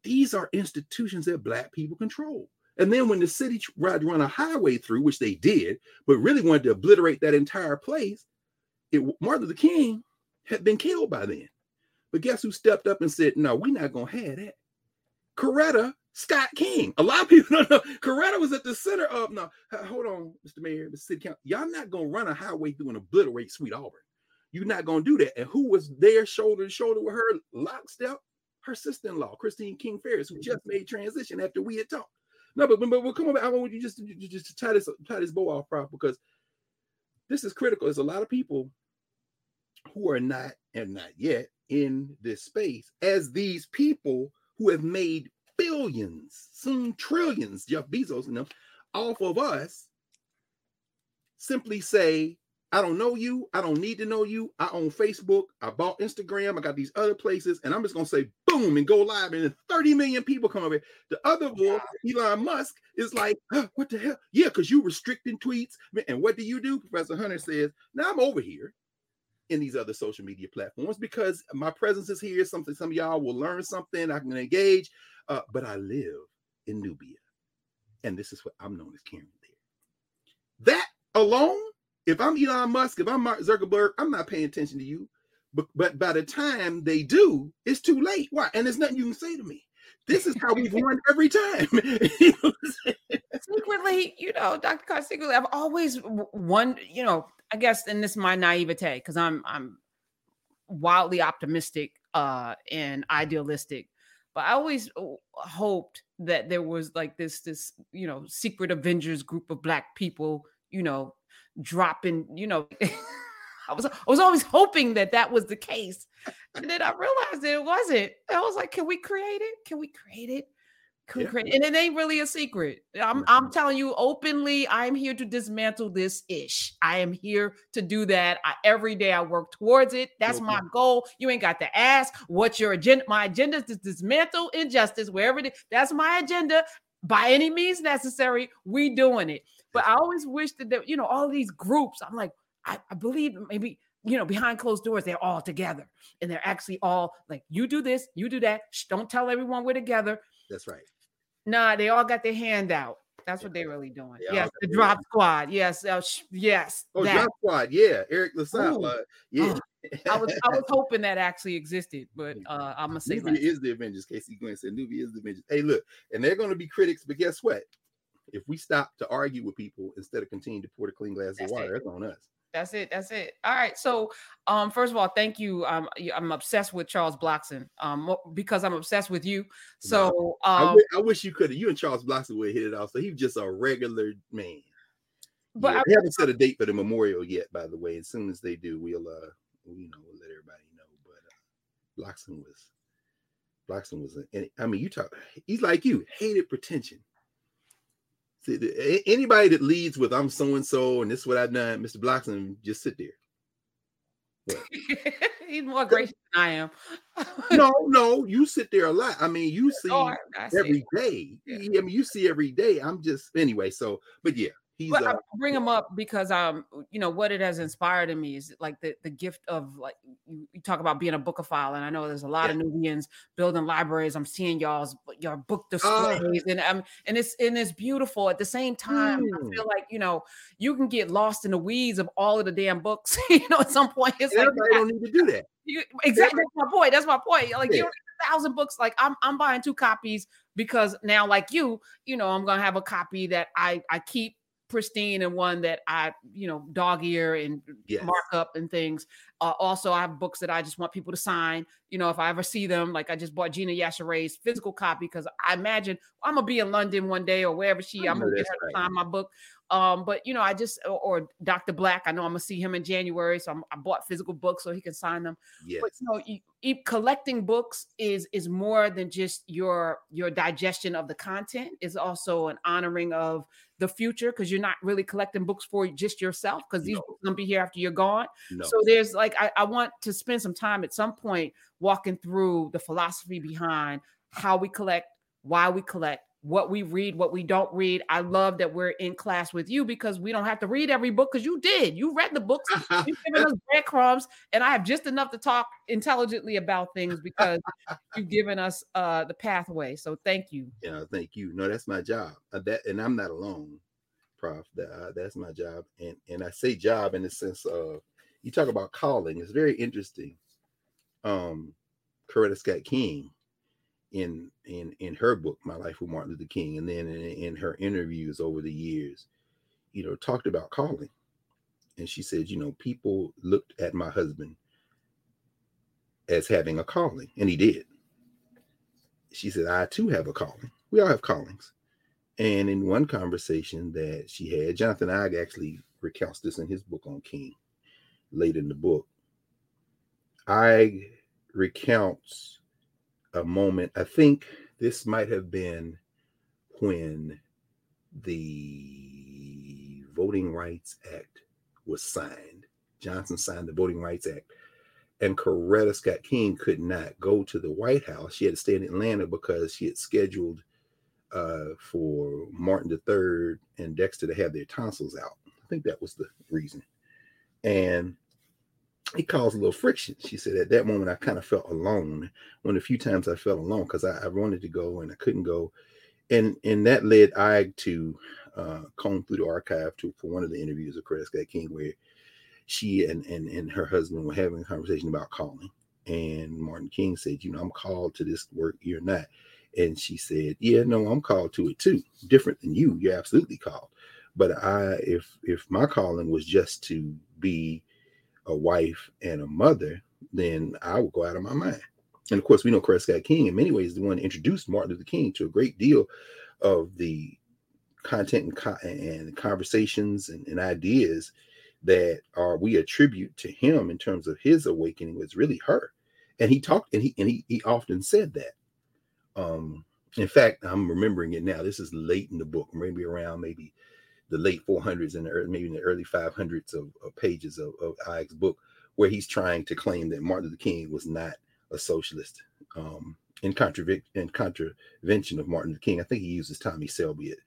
B: These are institutions that Black people control. And then when the city tried to run a highway through, which they did, but really wanted to obliterate that entire place, it, Martin Luther King had been killed by then. But guess who stepped up and said, no, we're not going to have that. Coretta Scott King. A lot of people don't know. Coretta was at the center of, no, hold on, Mr. Mayor, the City Council. Y'all not going to run a highway through and obliterate Sweet Auburn. You're not going to do that. And who was there shoulder to shoulder with her lockstep? Her sister-in-law, Christine King Farris, who just made transition after we had talked. No, but, but, but come on, I want you just, just, just tie this tie this bow off, prof, because this is critical. There's a lot of people who are not and not yet in this space as these people who have made billions, soon trillions, Jeff Bezos and them, off of us simply say, I don't know you. I don't need to know you. I own Facebook. I bought Instagram. I got these other places. And I'm just going to say boom and go live. And then 30 million people come over. The other wolf, Elon Musk, is like, huh, what the hell? Yeah, because you restricting tweets. And what do you do? Professor Hunter says, now I'm over here in these other social media platforms because my presence is here. Something some of y'all will learn something. I can engage, uh, but I live in Knubia, and this is what I'm known as Karen there. That alone, if I'm Elon Musk, if I'm Mark Zuckerberg, I'm not paying attention to you. But but by the time they do, it's too late. Why? And there's nothing you can say to me. This is how we've won every time.
A: secretly, you know, Dr. Carr, secretly, I've always won, you know, I guess, and this is my naivete, because I'm I'm wildly optimistic uh and idealistic. But I always uh, hoped that there was like this this, you know, secret Avengers group of black people, you know, dropping, you know. I was I was always hoping that that was the case, and then I realized it wasn't. I was like, "Can we create it? Can we create it? Yeah. And it ain't really a secret. I'm mm-hmm. I'm telling you openly. I'm here to dismantle this ish. I am here to do that. I, every day I work towards it. That's okay. my goal. You ain't got to ask what's your agenda. My agenda is to dismantle injustice wherever it is. That's my agenda. By any means necessary, we doing it. But I always wish that there, you know all these groups. I'm like, I, I believe maybe you know behind closed doors they're all together and they're actually all like you do this you do that Shh, don't tell everyone we're together
B: that's right
A: nah they all got their hand out that's what they're really doing. yes, the drop squad. Yes, uh, sh- yes.
B: Oh, that. drop squad. Yeah, Eriq La Salle. Uh, yeah.
A: Oh, I was I was hoping that actually existed, but uh, I'm gonna say
B: Knubia is the Avengers. Casey Glenn said Knubia is the Avengers. Hey, look, and they're going to be critics, but guess what? If we stop to argue with people instead of continue to pour the clean glass That's of water, it. that's on us.
A: That's it. That's it. All right. So, um, first of all, thank you. Um, I'm obsessed with Charles Blockson. Um, because I'm obsessed with you. So, um,
B: I, wish, you could. Have you and Charles Blockson would hit it off. So he's just a regular man. But yeah, I, they haven't set a date for the memorial yet. By the way, as soon as they do, we'll uh, you know, we'll let everybody know. But uh, Blockson was, Blockson was, a, I mean, you talk. He's like you, hated pretension. See, anybody that leads with "I'm so and so" and this is what I've done, Mr. Blockson, just sit there.
A: He's more gracious than I am.
B: no, no, you sit there a lot. I mean, you oh, see oh, I, I every day. Yeah. I mean, you see every day. I'm just anyway. So, but yeah,
A: He's but uh, I bring him up because um you know what it has inspired in me is like the the gift of like you, you talk about being a bookophile and I know there's a lot yeah. of Knubians building libraries. I'm seeing y'all's your book ah. displays uh, and um and it's and it's beautiful. At the same time, mm. I feel like you know you can get lost in the weeds of all of the damn books. you know, at some point it's
B: like I don't need to do that.
A: You, exactly, that's my point. That's my point. Like yeah. you don't need a thousand books. Like I'm I'm buying two copies because now, like you, you know, I'm gonna have a copy that I I keep pristine and one that I, you know, dog ear and yes. mark up and things. Uh, also, I have books that I just want people to sign. You know, if I ever see them, like I just bought Gina Yashere's physical copy because I imagine I'm gonna be in London one day or wherever she. I'm gonna get her right. to sign my book. Um, but you know, I just or, or, Dr. Black, I know I'm gonna see him in January, so I'm, i bought physical books so he can sign them.
B: Yes.
A: But you know, you, you, collecting books is is more than just your your digestion of the content. Is also an honoring of the future because you're not really collecting books for just yourself because these no. books gonna be here after you're gone. No. So there's like I, I want to spend some time at some point walking through the philosophy behind how we collect, why we collect, what we read, what we don't read. I love that we're in class with you because we don't have to read every book because you did. You read the books, you've given us breadcrumbs, and I have just enough to talk intelligently about things because you've given us uh, the pathway. So thank you.
B: Yeah, thank you. No, that's my job. Uh, that, and I'm not alone, Prof. That, uh, that's my job, and and I say job in the sense of you talk about calling. It's very interesting. Um, Coretta Scott King in in in her book my life with martin luther king and then in, in, her interviews over the years you know talked about calling. And she said you know people looked at my husband as having a calling and he did. She said i too have a calling. We all have callings. And in one conversation that she had jonathan Eig actually recounts this in his book on king late in the book. I recounts a moment. I think this might have been when the Voting Rights Act was signed. Johnson signed the Voting Rights Act, and Coretta Scott King could not go to the White House. She had to stay in Atlanta because she had scheduled uh, for Martin III and Dexter to have their tonsils out. I think that was the reason. And it caused a little friction. She said at that moment I kind of felt alone. One of the few times I felt alone because I, I, wanted to go and I couldn't go, and and that led I to uh, comb through the archive to for one of the interviews of Coretta Scott King where she and and and her husband were having a conversation about calling, and Martin King said, you know, I'm called to this work, you're not, and she said, yeah, no, I'm called to it too. Different than you, you're absolutely called, but I if if my calling was just to be a wife and a mother, then I would go out of my mind. And of course, we know Coretta Scott King in many ways the one introduced Martin Luther King to a great deal of the content and, co- and conversations and, and, ideas that are we attribute to him in terms of his awakening was really her. And he talked and he and he, he often said that. Um, in fact, I'm remembering it now. This is late in the book, maybe around maybe the late 400s and maybe in the early 500s of, of pages of, of Eig's book, where he's trying to claim that Martin Luther King was not a socialist. Um, in, contradic- in contravention of Martin Luther King, I think he uses Tommie Shelby at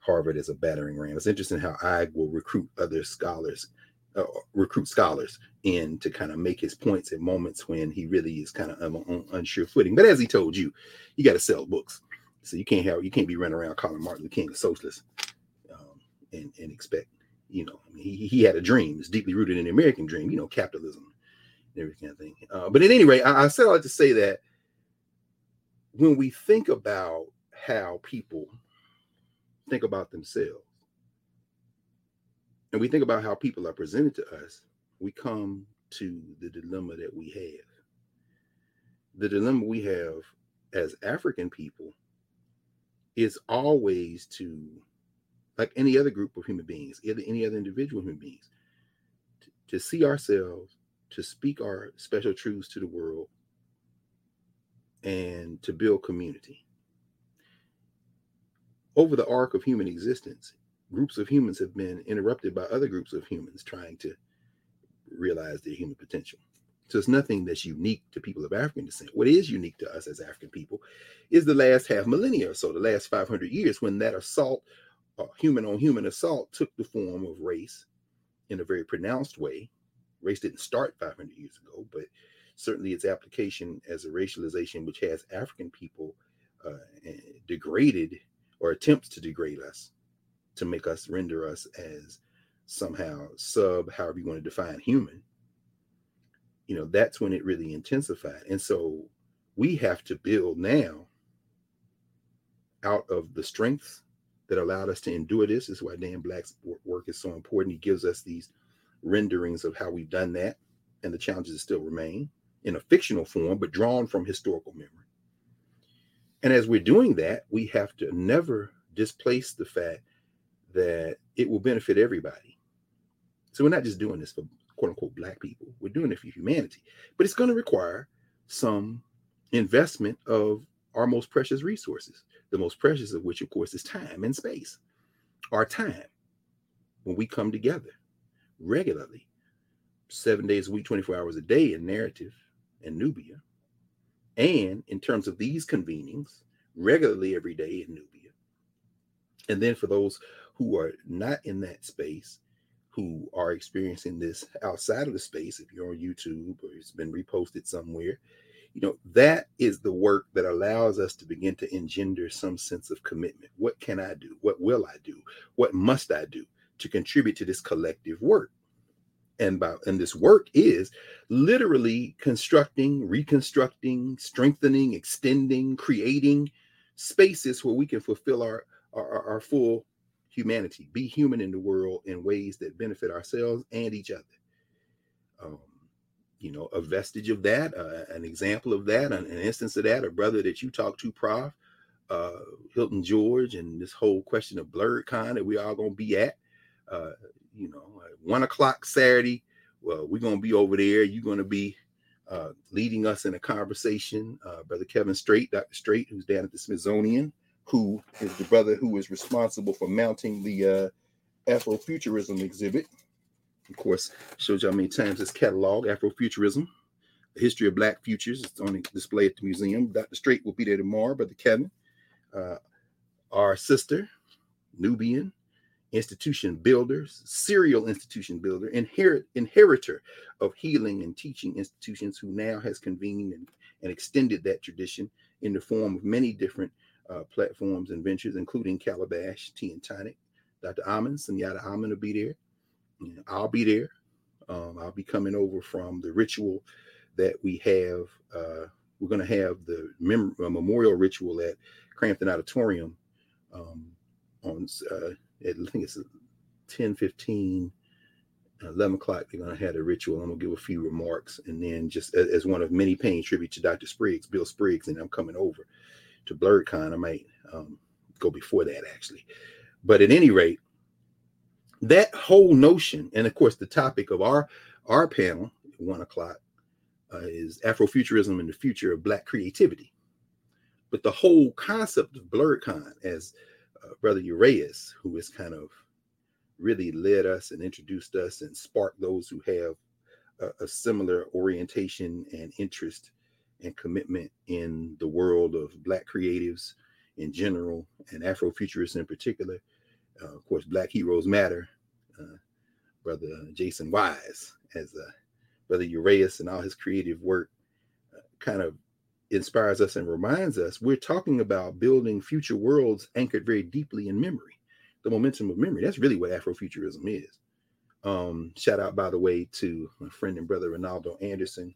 B: Harvard as a battering ram. It's interesting how Eig will recruit other scholars, uh, recruit scholars in to kind of make his points at moments when he really is kind of on unsure footing. But as he told you, you got to sell books, so you can't have you can't be running around calling Martin Luther King a socialist and, and expect. You know, I mean, he, he had a dream. It's deeply rooted in the American dream, you know, capitalism and every kind of thing. Uh, but at any rate, I, I said all that to say that when we think about how people think about themselves, and we think about how people are presented to us, we come to the dilemma that we have. The dilemma we have as African people is always to like any other group of human beings, either any other individual human beings, to, see ourselves, to speak our special truths to the world, and to build community. Over the arc of human existence, groups of humans have been interrupted by other groups of humans trying to realize their human potential. So it's nothing that's unique to people of African descent. What is unique to us as African people is the last half millennia or so, the last 500 years, when that assault human on human assault took the form of race in a very pronounced way. Race didn't start 500 years ago, but certainly its application as a racialization which has African people uh, degraded or attempts to degrade us to make us render us as somehow sub, however you want to define human, you know, that's when it really intensified. And so we have to build now out of the strengths that allowed us to endure this. this is why Dan Black's work is so important. He gives us these renderings of how we've done that and the challenges that still remain in a fictional form, but drawn from historical memory. And as we're doing that, we have to never displace the fact that it will benefit everybody. So we're not just doing this for quote unquote black people, we're doing it for humanity. But it's going to require some investment of our most precious resources, the most precious of which, of course, is time and space. Our time when we come together regularly, seven days a week, 24 hours a day in Knarrative and Knubia, and in terms of these convenings, regularly every day in Knubia. And then for those who are not in that space, who are experiencing this outside of the space, if you're on YouTube or it's been reposted somewhere, you know, that is the work that allows us to begin to engender some sense of commitment. What can I do? What will I do? What must I do to contribute to this collective work? And by and this work is literally constructing, reconstructing, strengthening, extending, creating spaces where we can fulfill our our, our full humanity, be human in the world in ways that benefit ourselves and each other. Um, you know, a vestige of that, uh, an example of that, an, an, instance of that, a brother that you talked to, Prof, uh, Hilton George, and this whole question of BlurredCon that we all gonna be at. Uh, you know, one o'clock Saturday. Well, we're gonna be over there. You're gonna be uh, leading us in a conversation. Uh, brother Kevin Strait, Dr. Strait, who's down at the Smithsonian, who is the brother who is responsible for mounting the uh, Afrofuturism exhibit. Of course, shows you how many times this catalog, Afrofuturism, the history of Black futures. It's on display at the museum. Dr. Strait will be there tomorrow, Brother Kevin. Uh, our sister, Nubian, institution builders, serial institution builder, inherit inheritor of healing and teaching institutions, who now has convened and, and extended that tradition in the form of many different uh, platforms and ventures, including Calabash Tea and Tonic. Dr. Amen, Sunyatta Amen will be there. I'll be there. Um, I'll be coming over from the ritual that we have. Uh, we're going to have the mem- uh, memorial ritual at Crampton Auditorium um, on, uh, at, I think it's 10 15, 11 o'clock. They're going to have the ritual. I'm going to give a few remarks. And then, just as, as one of many paying tribute to Dr. Spriggs, Bill Spriggs, and I'm coming over to BlurredCon. I might um, go before that actually. But at any rate, that whole notion, and of course, the topic of our our panel, one o'clock, uh, is Afrofuturism and the future of Black creativity. But the whole concept of BlurredCon, as uh, Brother Uraeus, who has kind of really led us and introduced us and sparked those who have a, a similar orientation and interest and commitment in the world of Black creatives in general and Afrofuturists in particular. Uh, of course, Black Heroes Matter, uh, Brother Jason Wise, as uh, Brother Uraeus and all his creative work uh, kind of inspires us and reminds us we're talking about building future worlds anchored very deeply in memory, the momentum of memory. That's really what Afrofuturism is. Um, shout out, by the way, to my friend and brother Reynaldo Anderson,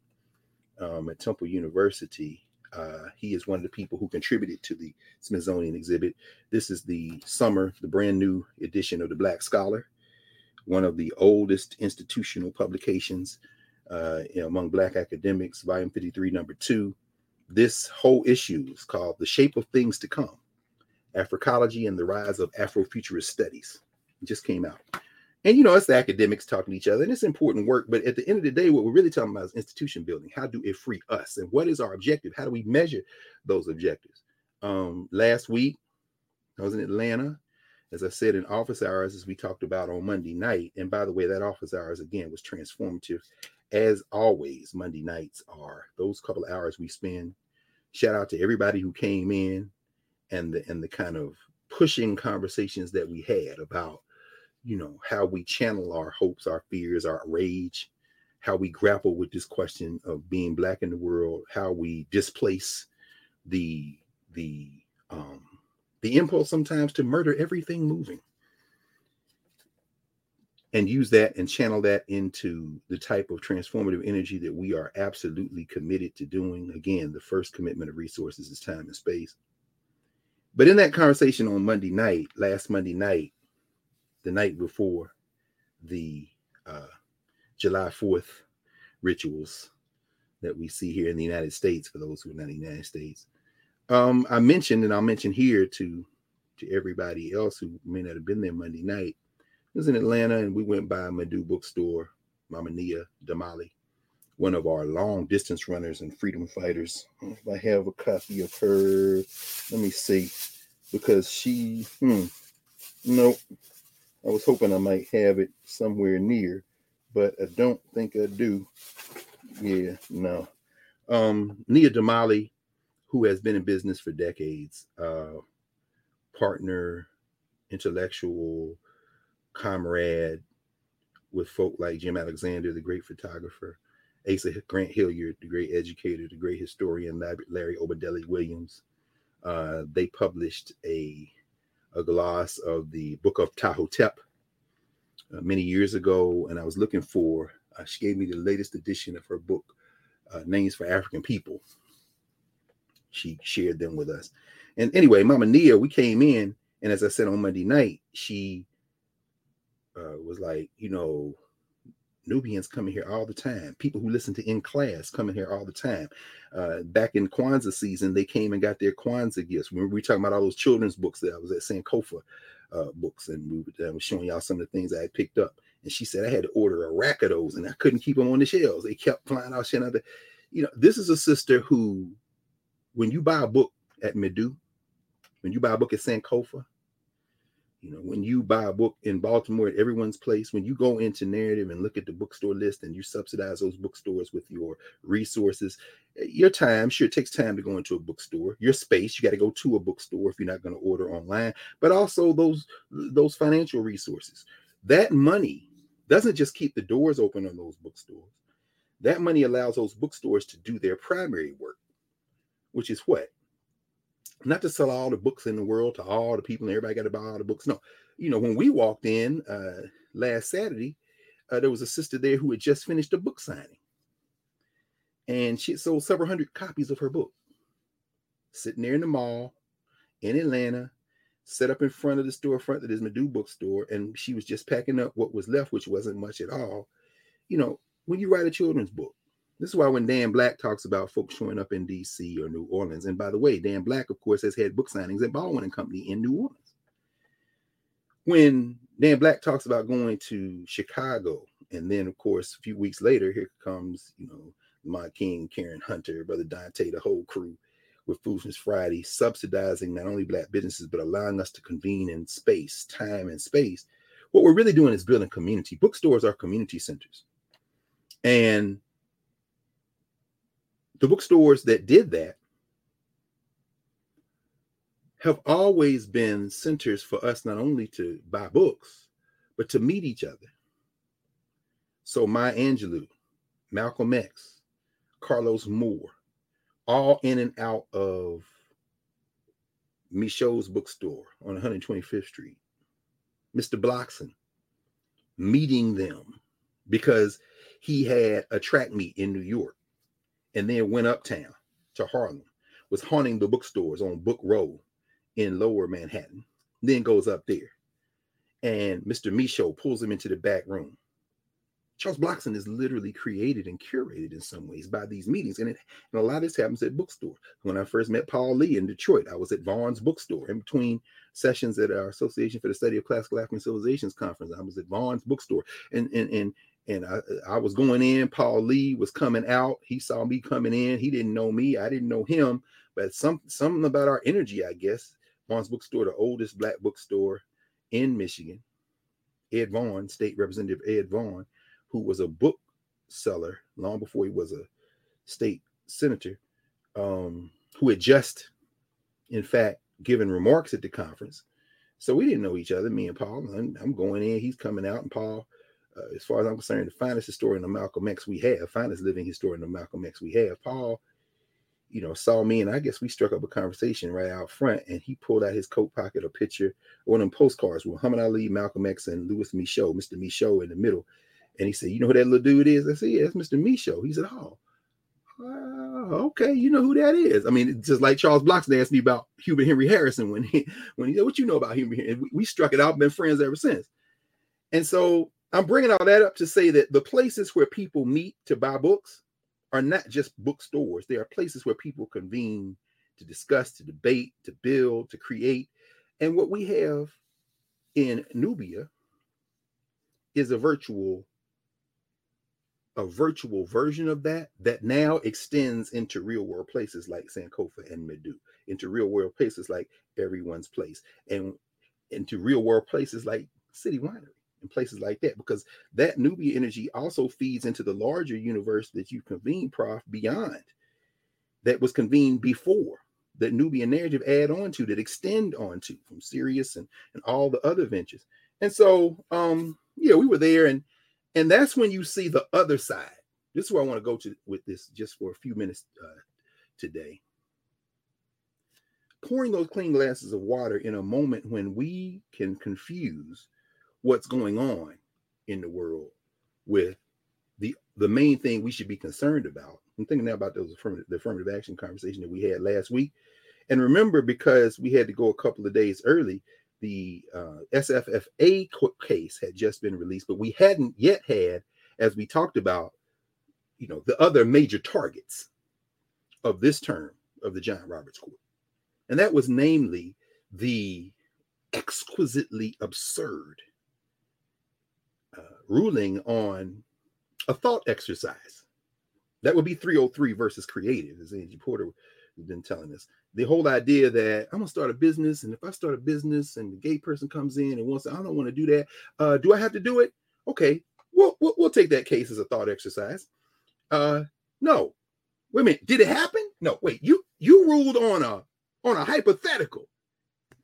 B: um, at Temple University. Uh, he is one of the people who contributed to the Smithsonian exhibit. This is the summer, the brand new edition of the Black Scholar, one of the oldest institutional publications uh, among Black academics, volume 53, number two. This whole issue is called The Shape of Things to Come Africology and the Rise of Afrofuturist Studies. It just came out. And you know, it's the academics talking to each other, and it's important work. But at the end of the day, what we're really talking about is institution building. How do it free us? And what is our objective? How do we measure those objectives? Um, last week, I was in Atlanta, as I said, in office hours, as we talked about on Monday night. And by the way, that office hours again was transformative, as always. Monday nights are those couple of hours we spend. Shout out to everybody who came in, and the and the kind of pushing conversations that we had about, you know, how we channel our hopes, our fears, our rage, how we grapple with this question of being black in the world, how we displace the the um the impulse sometimes to murder everything moving and use that and channel that into the type of transformative energy that we are absolutely committed to doing. Again, the first commitment of resources is time and space. But in that conversation on Monday night, last Monday night, the night before the uh, July 4th rituals that we see here in the United States, for those who are not in the United States, um, I mentioned, and I'll mention here to to everybody else who may not have been there Monday night, was in Atlanta and we went by Medu bookstore, Mama Nia Damali, one of our long distance runners and freedom fighters. If I have a copy of her, let me see, because she, hmm, nope. I was hoping I might have it somewhere near, but I don't think I do. Yeah, no. Um, Nia Damali, who has been in business for decades, uh, partner, intellectual, comrade with folk like Jim Alexander, the great photographer, Asa Grant Hilliard, the great educator, the great historian, Larry Obadele Williams. Uh, they published a, a gloss of the Book of Ptahhotep uh, many years ago, and I was looking for, uh, she gave me the latest edition of her book, uh, Names for African People. She shared them with us. And anyway, Mama Nia, we came in, and as I said on Monday night, she uh, was like, you know, Knubians coming here all the time. People who listen to in class coming here all the time. Uh, back in Kwanzaa season, they came and got their Kwanzaa gifts. When we were talking about all those children's books that I was at Sankofa uh, books, and we were, uh, showing y'all some of the things I had picked up. And she said I had to order a rack of those, and I couldn't keep them on the shelves. They kept flying out. Out You know, this is a sister who, when you buy a book at Medu, when you buy a book at Sankofa, you know, when you buy a book in Baltimore at everyone's place, when you go into Knarrative and look at the bookstore list and you subsidize those bookstores with your resources, eh, your time, sure, it takes time to go into a bookstore. Your space, you got to go to a bookstore if you're not going to order online, but also those those financial resources. That money doesn't just keep the doors open on those bookstores. That money allows those bookstores to do their primary work, which is what? Not to sell all the books in the world to all the people and everybody got to buy all the books. No, you know, when we walked in uh, last Saturday, uh, there was a sister there who had just finished a book signing, and she had sold several hundred copies of her book, sitting there in the mall in Atlanta, set up in front of the storefront that is Medu bookstore, and she was just packing up what was left, which wasn't much at all. You know, when you write a children's book, this is why when Dan Black talks about folks showing up in DC or New Orleans, and by the way, Dan Black, of course, has had book signings at Baldwin and Company in New Orleans. When Dan Black talks about going to Chicago, and then of course, a few weeks later, here comes, you know, my King, Karen Hunter, Brother Dante, the whole crew with Foolishness Friday, subsidizing not only black businesses, but allowing us to convene in space, time, and space. What we're really doing is building community. Bookstores are community centers. And the bookstores that did that have always been centers for us not only to buy books, but to meet each other. So Maya Angelou, Malcolm X, Carlos Moore, all in and out of Michaux's bookstore on 125th Street. Mr. Blockson, meeting them because he had a track meet in New York and then went uptown to Harlem, was haunting the bookstores on Book Row in lower Manhattan, then goes up there. And Mr. Michaux pulls him into the back room. Charles Blockson is literally created and curated in some ways by these meetings. And, it, and a lot of this happens at bookstore. When I first met Paul Lee in Detroit, I was at Vaughn's bookstore in between sessions at our Association for the Study of Classical African Civilizations conference. I was at Vaughn's bookstore. And, and, and and I, I was going in. Paul Lee was coming out. He saw me coming in. He didn't know me. I didn't know him. But some something about our energy, I guess. Vaughn's bookstore, the oldest black bookstore in Michigan. Ed Vaughn, State Representative Ed Vaughn, who was a bookseller long before he was a state senator, um, who had just, in fact, given remarks at the conference So we didn't know each other, me and Paul. I'm, I'm going in, he's coming out, and Paul, uh, as far as I'm concerned, the finest historian of Malcolm X we have, finest living historian of Malcolm X we have. Paul, you know, saw me, and I guess we struck up a conversation right out front. And he pulled out his coat pocket a picture, one of them postcards with Muhammad Ali, Malcolm X, and Lewis Michaux, Mr. Michaux in the middle. And he said, "You know who that little dude is?" I said, "Yeah, it's Mr. Michaux." He said, "Oh." Uh, okay, you know who that is. I mean, just like Charles Blockson asked me about Hubert Henry Harrison when he when he said, "What you know about Hubert?" And we, we struck it out, been friends ever since. And so I'm bringing all that up to say that the places where people meet to buy books are not just bookstores. They are places where people convene to discuss, to debate, to build, to create. And what we have in Knubia is a virtual a virtual version of that that now extends into real world places like Sankofa and Medu, into real world places like Everyone's Place, and into real world places like City Winery and places like that, because that Knubia energy also feeds into the larger universe that you convene, Prof, beyond that was convened before that Nubian narrative add on to that extend on to from Sirius and, and all the other ventures. And so um yeah, we were there and and that's when you see the other side. This is where I want to go to with this just for a few minutes uh, today. Pouring those clean glasses of water in a moment when we can confuse what's going on in the world with the the main thing we should be concerned about. I'm thinking now about those affirmative, the affirmative action conversation that we had last week. And remember, because we had to go a couple of days early, the uh, SFFA case had just been released, but we hadn't yet had, as we talked about, you know, the other major targets of this term of the John Roberts Court. And that was namely the exquisitely absurd ruling on a thought exercise. That would be 303 versus creative, as Angie Porter has been telling us the whole idea that I'm gonna start a business, and if I start a business and the gay person comes in and wants, to, I don't want to do that. Uh, do I have to do it? Okay, we'll, we'll we'll take that case as a thought exercise. Uh, no, wait a minute, did it happen? No, wait, you you ruled on a on a hypothetical.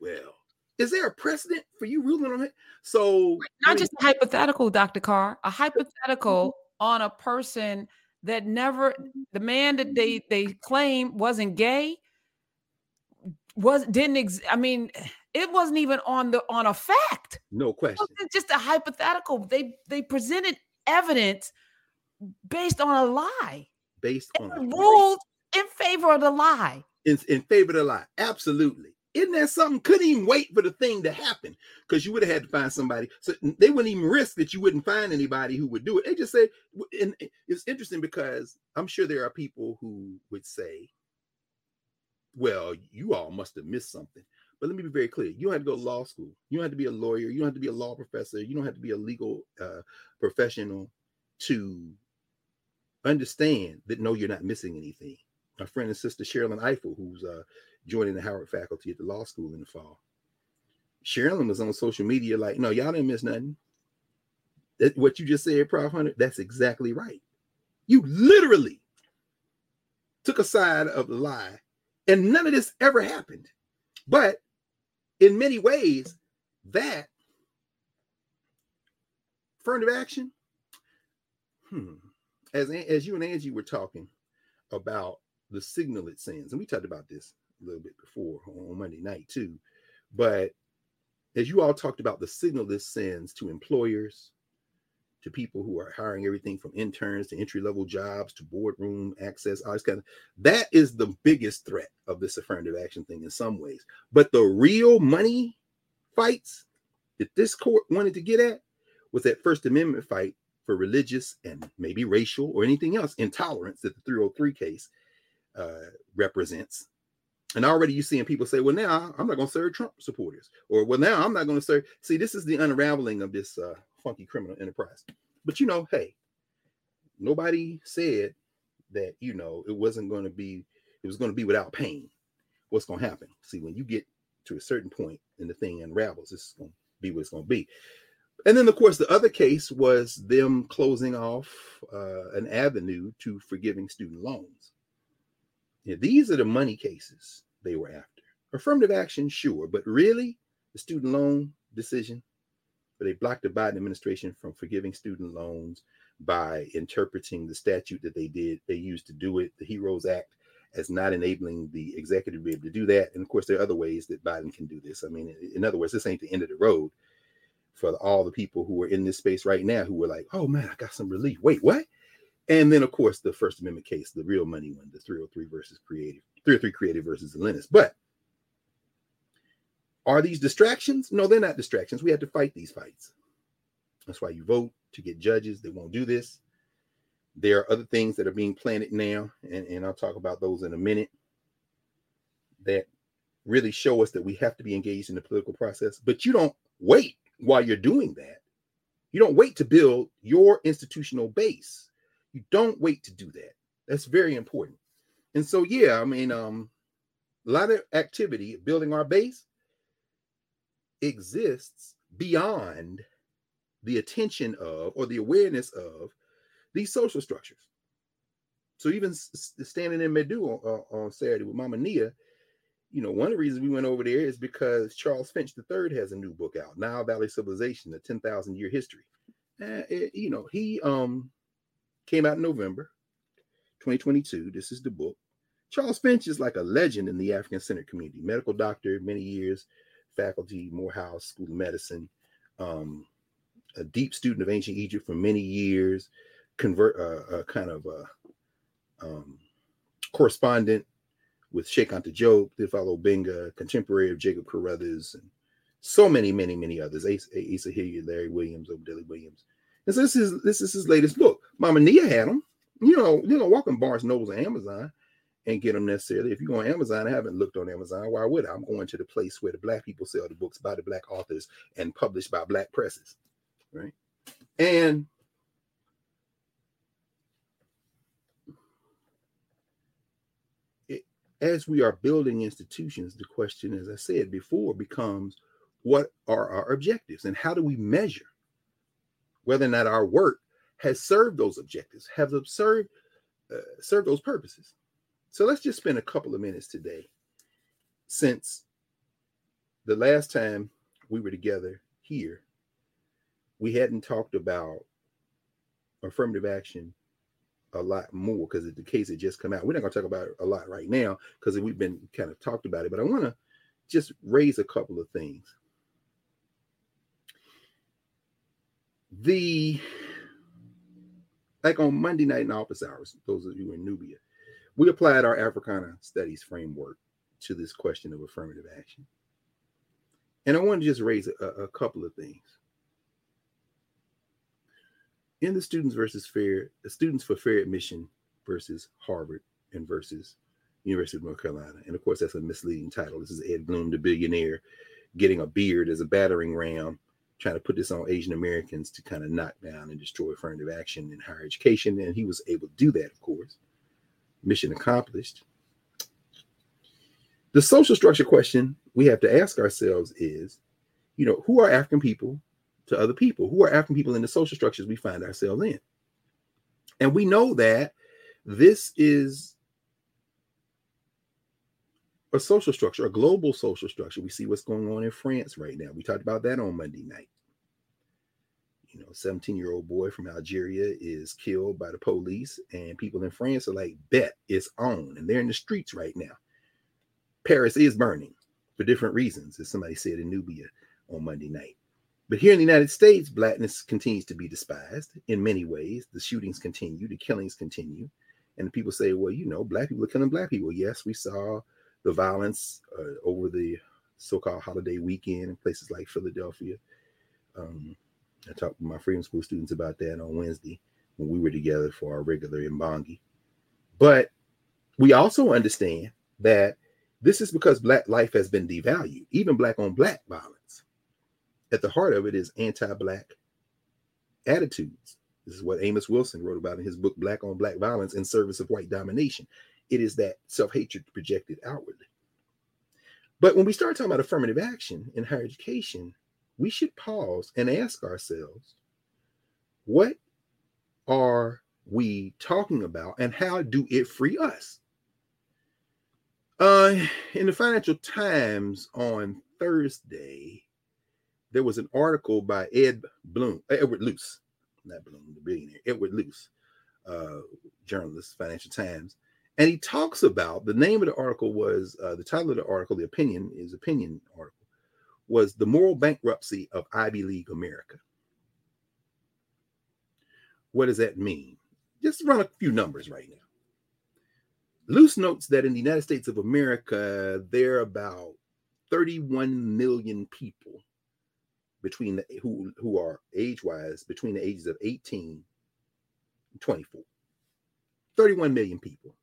B: Well, is there a precedent for you ruling on it? So
A: not I mean, just a hypothetical, Dr. Carr, a hypothetical mm-hmm. on a person that never mm-hmm. the man that they mm-hmm. they claim wasn't gay was didn't ex- I mean it wasn't even on the on a fact.
B: No question.
A: just a hypothetical. They they presented evidence based on a lie.
B: Based on a
A: ruled in favor of the lie.
B: In, in favor of the lie. Absolutely. Isn't that something? Couldn't even wait for the thing to happen because you would have had to find somebody. So they wouldn't even risk that you wouldn't find anybody who would do it. They just said, and it's interesting because I'm sure there are people who would say, well, you all must have missed something. But let me be very clear. You don't have to go to law school. You don't have to be a lawyer. You don't have to be a law professor. You don't have to be a legal uh, professional to understand that no, you're not missing anything. My friend and sister Sherrilyn Ifill, who's uh, joining the Howard faculty at the law school in the fall. Sherrilyn was on social media like, no, y'all didn't miss nothing. That, what you just said, Prof. Hunter, that's exactly right. You literally took a side of the lie and none of this ever happened. But in many ways, that affirmative action, hmm, as, as you and Angie were talking about the signal it sends, and we talked about this a little bit before on Monday night too, but as you all talked about the signal this sends to employers, to people who are hiring everything from interns to entry level jobs to boardroom access, all this kind of that is the biggest threat of this affirmative action thing in some ways. But the real money fights that this court wanted to get at was that First Amendment fight for religious and maybe racial or anything else intolerance that the 303 case uh, represents. And already you're seeing people say, well, now I'm not going to serve Trump supporters, or well, now I'm not going to serve. See, this is the unraveling of this uh, funky criminal enterprise. But you know, hey, nobody said that you know it wasn't going to be it was going to be without pain. What's going to happen? See, when you get to a certain point and the thing unravels, this is going to be what it's going to be. And then, of course, the other case was them closing off uh, an avenue to forgiving student loans. These are the money cases they were after. Affirmative action, sure, but really, the student loan decision, but they blocked the Biden administration from forgiving student loans by interpreting the statute that they did, they used to do it, the HEROES Act, as not enabling the executive to be able to do that. And of course, there are other ways that Biden can do this. I mean, in other words, this ain't the end of the road for all the people who are in this space right now who were like, oh man, I got some relief. Wait, what? And then, of course, the First Amendment case, the real money one, the 303 versus creative, 303 creative versus Elenis. But are these distractions? No, they're not distractions. We have to fight these fights. That's why you vote to get judges that won't do this. There are other things that are being planted now, and, and I'll talk about those in a minute, that really show us that we have to be engaged in the political process. But you don't wait while you're doing that. You don't wait to build your institutional base. You don't wait to do that. That's very important. And so, yeah, I mean, um, a lot of activity building our base exists beyond the attention of or the awareness of these social structures. So even standing in Medu on, on, Saturday with Mama Nia, you know, one of the reasons we went over there is because Charles Finch III has a new book out, Nile Valley Civilization: The Ten Thousand Year History. Uh, it, you know, he um came out in November 2022. This is the book. Charles Finch is like a legend in the African centered community, medical doctor, many years, faculty, Morehouse School of Medicine. Um, a deep student of ancient Egypt for many years, convert uh, a kind of a um, correspondent with Cheikh Anta Diop, Theophile Obenga, contemporary of Jacob Carruthers, and so many, many, many others. Asa, Asa Hilliard, Larry Williams, Obadele Williams. And so this is this is his latest book. Mama Nia had them. You know, you know, walking Barnes Nobles and Amazon and get them necessarily. If you go on Amazon, I haven't looked on Amazon. Why would I? I'm going to the place where the black people sell the books by the black authors and published by black presses right? And it, as we are building institutions, the question, as I said before, becomes what are our objectives and how do we measure whether or not our work has served those objectives, have served uh, served those purposes. So let's just spend a couple of minutes today, since the last time we were together here we hadn't talked about affirmative action a lot more because the case had just come out. We're not going to talk about it a lot right now because we've been kind of talked about it, but I want to just raise a couple of things. The like on Monday night in office hours, those of you in Knubia, we applied our Africana studies framework to this question of affirmative action. And I want to just raise a, a couple of things in the students versus fair, the students for fair admission versus Harvard and versus University of North Carolina. And of course, that's a misleading title. This is Ed Blum, the billionaire, getting a beard as a battering ram, trying to put this on Asian Americans to kind of knock down and destroy affirmative action in higher education. And he was able to do that, of course. Mission accomplished. The social structure question we have to ask ourselves is, you know, who are African people to other people who are African people in the social structures we find ourselves in. And we know that this is a social structure, a global social structure. We see what's going on in France right now. We talked about that on Monday night. You know, 17 year old boy from Algeria is killed by the police, and people in France are like, bet it's on. And they're in the streets right now. Paris is burning for different reasons, as somebody said in Knubia on Monday night. But here in the United States, blackness continues to be despised in many ways. The shootings continue, the killings continue. And people say, well, you know, black people are killing black people. Yes, we saw the violence uh, over the so called holiday weekend in places like Philadelphia. Um, I talked with my freedom school students about that on Wednesday when we were together for our regular Mbongi. But we also understand that this is because black life has been devalued, even black on black violence at the heart of it is anti-black attitudes. This is what Amos Wilson wrote about in his book Black on Black Violence in Service of White Domination. It is that self-hatred projected outwardly. But when we start talking about affirmative action in higher education, we should pause and ask ourselves, what are we talking about and how do it free us? Uh, in the Financial Times on Thursday, there was an article by Ed Blum, Edward Luce, not Blum, the billionaire, Edward Luce, uh, journalist, Financial Times, and he talks about the name of the article was uh, the title of the article, the opinion is opinion article, was the moral bankruptcy of Ivy League America. What does that mean? Just run a few numbers right now. Luce notes that in the United States of America, there are about 31 million people between the who who are age-wise between the ages of 18 and 24. 31 million people.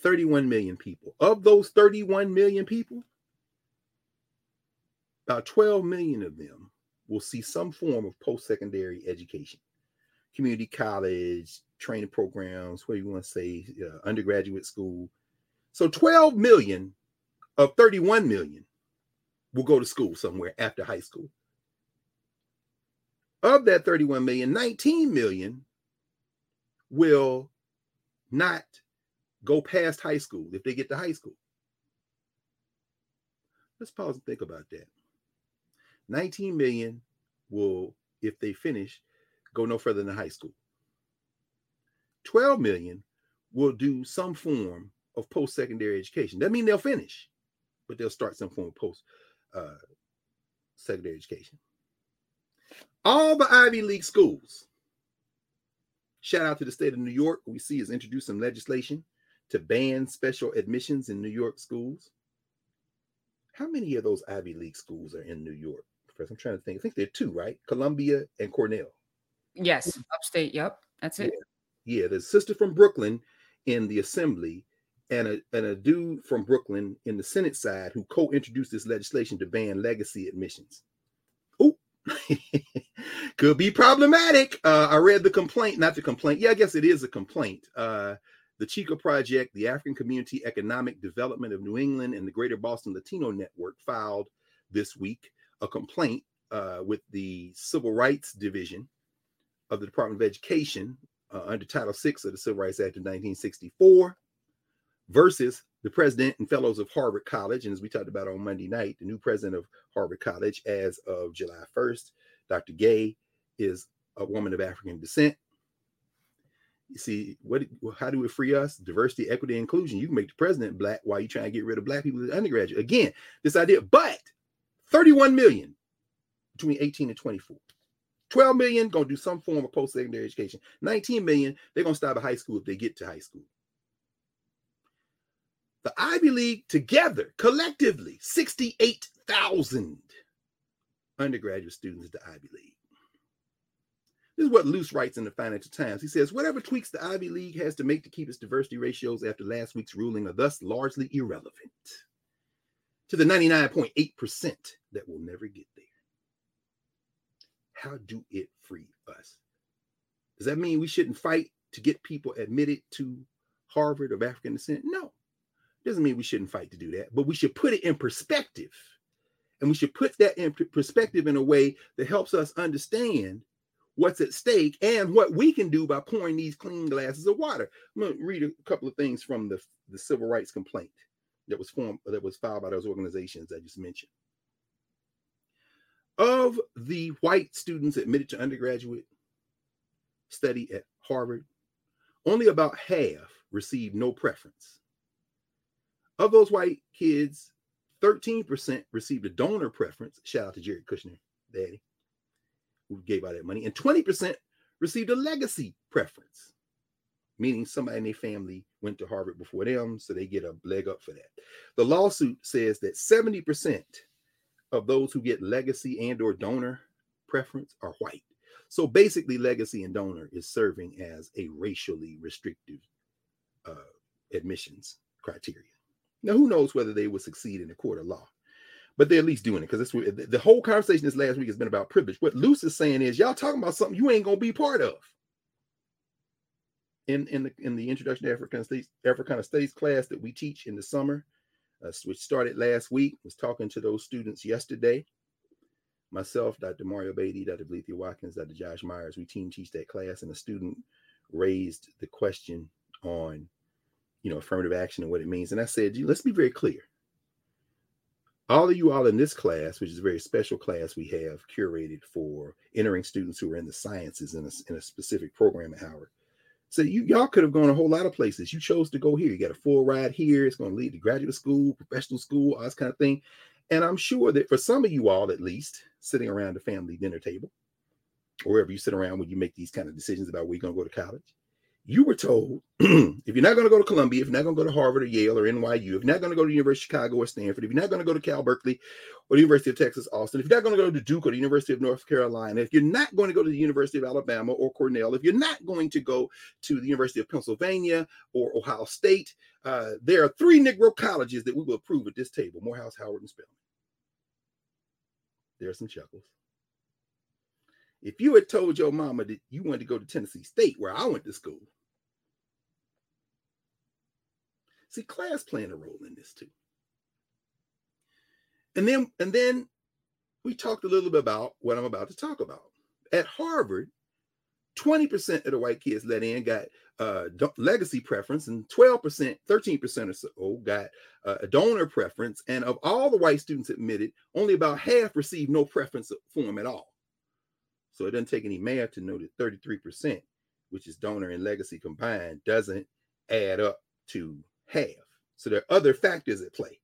B: 31 million people. Of those 31 million people, about 12 million of them will see some form of post-secondary education. Community college training programs do you want to say uh, undergraduate school. So 12 million of 31 million will go to school somewhere after high school. Of that 31 million 19 million will not go past high school if they get to high school. Let's pause and think about that 19 million will, if they finish, go no further than high school. 12 million will do some form of post-secondary education. That means they'll finish, but they'll start some form of post uh, secondary education. All the Ivy League schools. Shout out to the state of New York. We see is introduced some legislation to ban special admissions in New York schools. How many of those Ivy League schools are in New York? First. I'm trying to think. I think there are two, right? Columbia and Cornell.
A: Yes, upstate. Yep, that's it.
B: Yeah, yeah there's a sister from Brooklyn in the assembly, and a and a dude from Brooklyn in the Senate side who co-introduced this legislation to ban legacy admissions. Oh, could be problematic. Uh, I read the complaint, not the complaint. Yeah, I guess it is a complaint. Uh, the Chica Project, the African Community Economic Development of New England, and the Greater Boston Latino Network filed this week a complaint uh, with the Civil Rights Division of the Department of Education uh, under Title VI of the Civil Rights Act of 1964 versus the president and fellows of Harvard College. And as we talked about on Monday night, the new president of Harvard College as of July 1st, Dr. Gay, is a woman of African descent. You see, what? How do we free us? Diversity, equity, inclusion. You can make the president black while you trying to get rid of black people as undergraduate. Again, this idea, but 31 million between 18 and 24. 12 million gonna do some form of post-secondary education. 19 million, they're gonna stop at high school if they get to high school. The Ivy League together, collectively, 68,000 undergraduate students at the Ivy League. This is what Luce writes in the Financial Times. He says, whatever tweaks the Ivy League has to make to keep its diversity ratios after last week's ruling are thus largely irrelevant to the 99.8% that will never get there. How do it free us? Does that mean we shouldn't fight to get people admitted to Harvard of African descent? No. Doesn't mean we shouldn't fight to do that, but we should put it in perspective. And we should put that in perspective in a way that helps us understand what's at stake and what we can do by pouring these clean glasses of water. I'm going to read a couple of things from the, the civil rights complaint that was formed that was filed by those organizations I just mentioned. Of the white students admitted to undergraduate study at Harvard, only about half received no preference. Of those white kids, 13% received a donor preference. Shout out to Jared Kushner, daddy, who gave out that money, and 20% received a legacy preference meaning somebody in their family went to Harvard before them, so they get a leg up for that. The lawsuit says that 70% of those who get legacy and or donor preference are white. So basically, legacy and donor is serving as a racially restrictive uh, admissions criteria. Now, who knows whether they will succeed in the court of law, but they're at least doing it because the whole conversation this last week has been about privilege. What Luce is saying is, y'all talking about something you ain't gonna be part of in in the in the introduction to African states Africana studies class that we teach in the summer, uh, which started last week. Was talking to those students yesterday. Myself, Dr. Mario Beatty, Dr. Blethia Watkins, Dr. Josh Myers, we team teach that class, and a student raised the question on, you know, affirmative action and what it means. And I said, let's be very clear. all of you all in this class, which is a very special class we have curated for entering students who are in the sciences in a, in a specific program at Howard. So you y'all could have gone a whole lot of places. You chose to go here. You got a full ride here. It's going to lead to graduate school, professional school, all this kind of thing. And I'm sure that for some of you all, at least, sitting around the family dinner table, or wherever you sit around when you make these kind of decisions about where you're going to go to college, you were told if you're not going to go to Columbia, if you're not going to go to Harvard or Yale or NYU, if you're not going to go to the University of Chicago or Stanford, if you're not going to go to Cal Berkeley or the University of Texas Austin, if you're not going to go to Duke or the University of North Carolina, if you're not going to go to the University of Alabama or Cornell, if you're not going to go to the University of Pennsylvania or Ohio State, uh, there are three Negro colleges that we will approve at this table: Morehouse, Howard, and Spelman. There are some chuckles. If you had told your mama that you wanted to go to Tennessee State, where I went to school, See, class playing a role in this too. And then and then we talked a little bit about what I'm about to talk about. At Harvard, 20% of the white kids let in got uh, legacy preference, and 12%, 13% or so got uh, a donor preference. And of all the white students admitted, only about half received no preference for them at all. So it doesn't take any math to know that 33%, which is donor and legacy combined, doesn't add up to have. So there are other factors at play.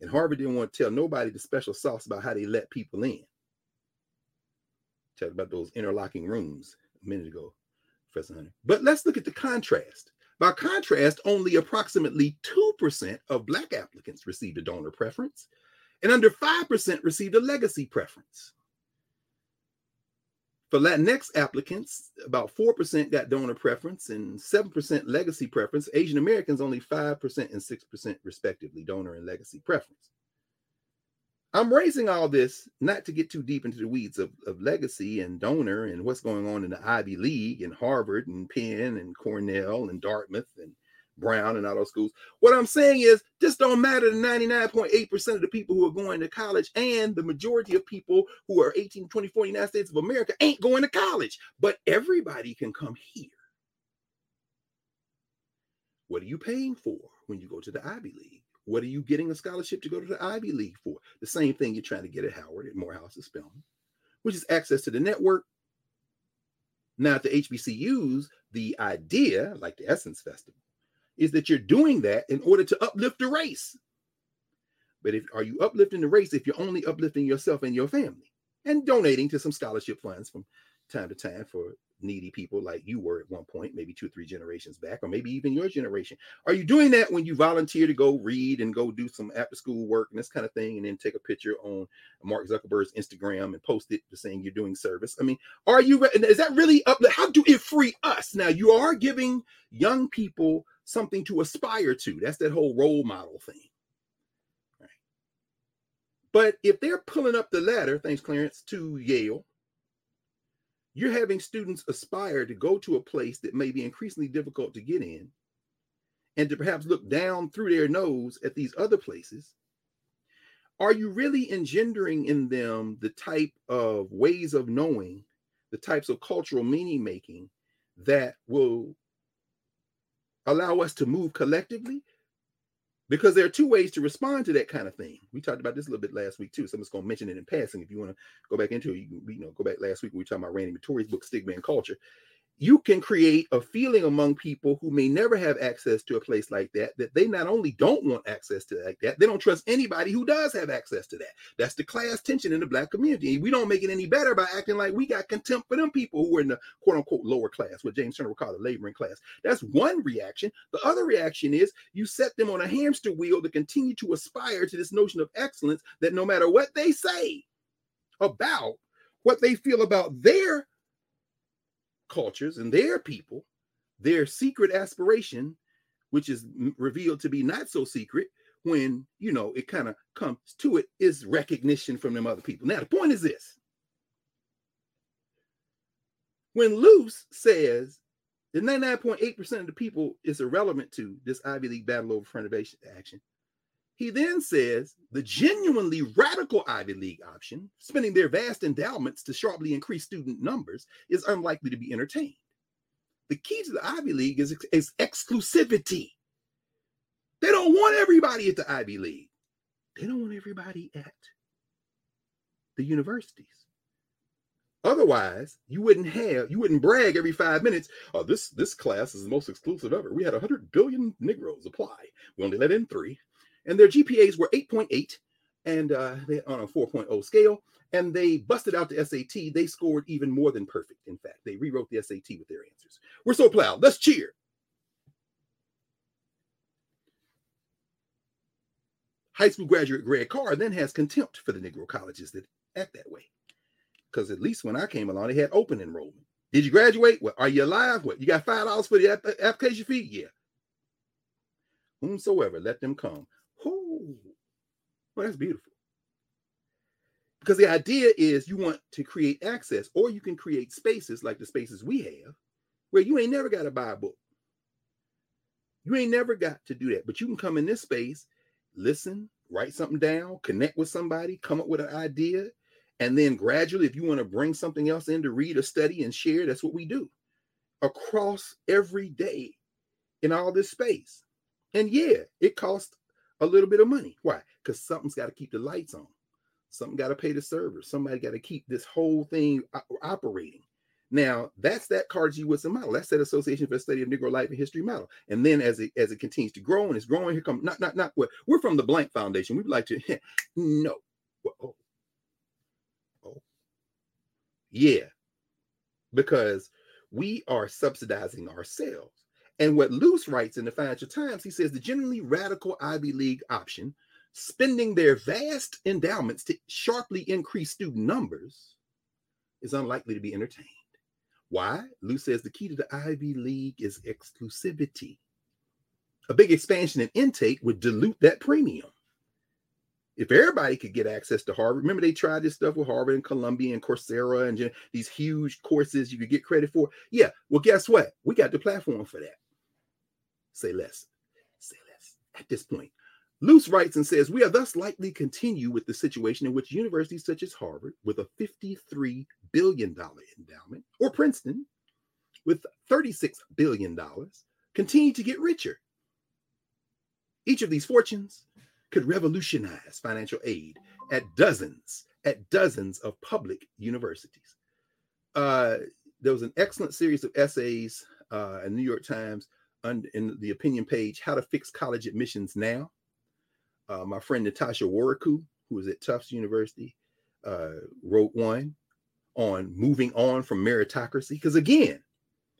B: And Harvard didn't want to tell nobody the special sauce about how they let people in. Talked about those interlocking rooms a minute ago, Professor Hunter. But let's look at the contrast. By contrast, only approximately 2% of Black applicants received a donor preference, and under 5% received a legacy preference. For Latinx applicants, about 4% got donor preference and 7% legacy preference. Asian Americans, only 5% and 6% respectively, donor and legacy preference. I'm raising all this not to get too deep into the weeds of, of legacy and donor and what's going on in the Ivy League and Harvard and Penn and Cornell and Dartmouth and Brown and all those schools. What I'm saying is, this don't matter to 99.8% of the people who are going to college, and the majority of people who are 18 to 24 United States of America ain't going to college. But everybody can come here. What are you paying for when you go to the Ivy League? What are you getting a scholarship to go to the Ivy League for? The same thing you're trying to get at Howard, at Morehouse, at Spelman, which is access to the network. Now, at the HBCUs, the idea, like the Essence Festival, is that you're doing that in order to uplift the race. But if are you uplifting the race if you're only uplifting yourself and your family and donating to some scholarship funds from time to time for needy people like you were at one point, maybe two or three generations back, or maybe even your generation? Are you doing that when you volunteer to go read and go do some after school work and this kind of thing, and then take a picture on Mark Zuckerberg's Instagram and post it saying you're doing service? I mean, are you, is that really up? How do it free us? Now, you are giving young people something to aspire to. That's that whole role model thing. But if they're pulling up the ladder, thanks, Clarence, to Yale, you're having students aspire to go to a place that may be increasingly difficult to get in and to perhaps look down through their nose at these other places. Are you really engendering in them the type of ways of knowing, the types of cultural meaning making that will allow us to move collectively? Because there are two ways to respond to that kind of thing. We talked about this a little bit last week too. So I'm just going to mention it in passing. If you want to go back into it, you can you know go back last week. We were talking about Randy Matory's book Stigma and Culture you can create a feeling among people who may never have access to a place like that that they not only don't want access to like that they don't trust anybody who does have access to that. That's the class tension in the black community. We don't make it any better by acting like we got contempt for them people who are in the quote unquote lower class what james turner would call the laboring class. That's one reaction. The other reaction is you set them on a hamster wheel to continue to aspire to this notion of excellence that no matter what they say about what they feel about their cultures and their people, their secret aspiration, which is revealed to be not so secret when you know it kind of comes to it, is recognition from them other people. Now, the point is this when Luce says that 99.8% of the people is irrelevant to this Ivy League battle over renovation action, he then says the genuinely radical Ivy League option, spending their vast endowments to sharply increase student numbers, is unlikely to be entertained. The key to the Ivy League is, is exclusivity. They don't want everybody at the Ivy League. They don't want everybody at the universities. Otherwise, you wouldn't have, you wouldn't brag every five minutes. Oh, this this class is the most exclusive ever. We had 100 billion Negroes apply. We only let in three, and their GPAs were 8.8, and uh, on a 4.0 scale. And they busted out the SAT. They scored even more than perfect. In fact, they rewrote the SAT with their answers. We're so proud. Let's cheer. High school graduate Greg Carr then has contempt for the Negro colleges that act that way. Because at least when I came along, they had open enrollment. Did you graduate? What are you alive? What you got five dollars for the application fee? Yeah. Whomsoever, let them come. Well, that's beautiful. Because the idea is you want to create access, or you can create spaces like the spaces we have, where you ain't never got to buy a book. You ain't never got to do that, but you can come in this space listen, write something down, connect with somebody, come up with an idea, and then gradually, if you want to bring something else in to read or study and share, that's what we do across every day in all this space. And yeah, it costs a little bit of money. Why? Because something's got to keep the lights on. Something got to pay the servers. Somebody got to keep this whole thing operating. Now, that's that Carter G. Woodson model. That's that Association for the Study of Negro Life and History model. And then as it as it continues to grow and it's growing, here come not not not what we're from the Blank Foundation. We'd like to no. Oh. oh. Yeah. Because we are subsidizing ourselves. And what Luce writes in the Financial Times, he says the generally radical Ivy League option, spending their vast endowments to sharply increase student numbers, is unlikely to be entertained. Why? Lou says the key to the Ivy League is exclusivity. A big expansion in intake would dilute that premium. If everybody could get access to Harvard, remember they tried this stuff with Harvard and Columbia and Coursera and these huge courses you could get credit for. Yeah, well, guess what? We got the platform for that. Say less. Say less. At this point, Luce writes and says, We are thus likely to continue with the situation in which universities such as Harvard, with a $53 billion endowment, or Princeton, with $36 billion, continue to get richer. Each of these fortunes could revolutionize financial aid at dozens, at dozens of public universities. Uh, there was an excellent series of essays uh, in New York Times in the opinion page, How to Fix College Admissions Now uh, my friend Natasha Warikoo, who is at Tufts University, uh, wrote one on moving on from meritocracy. Because again,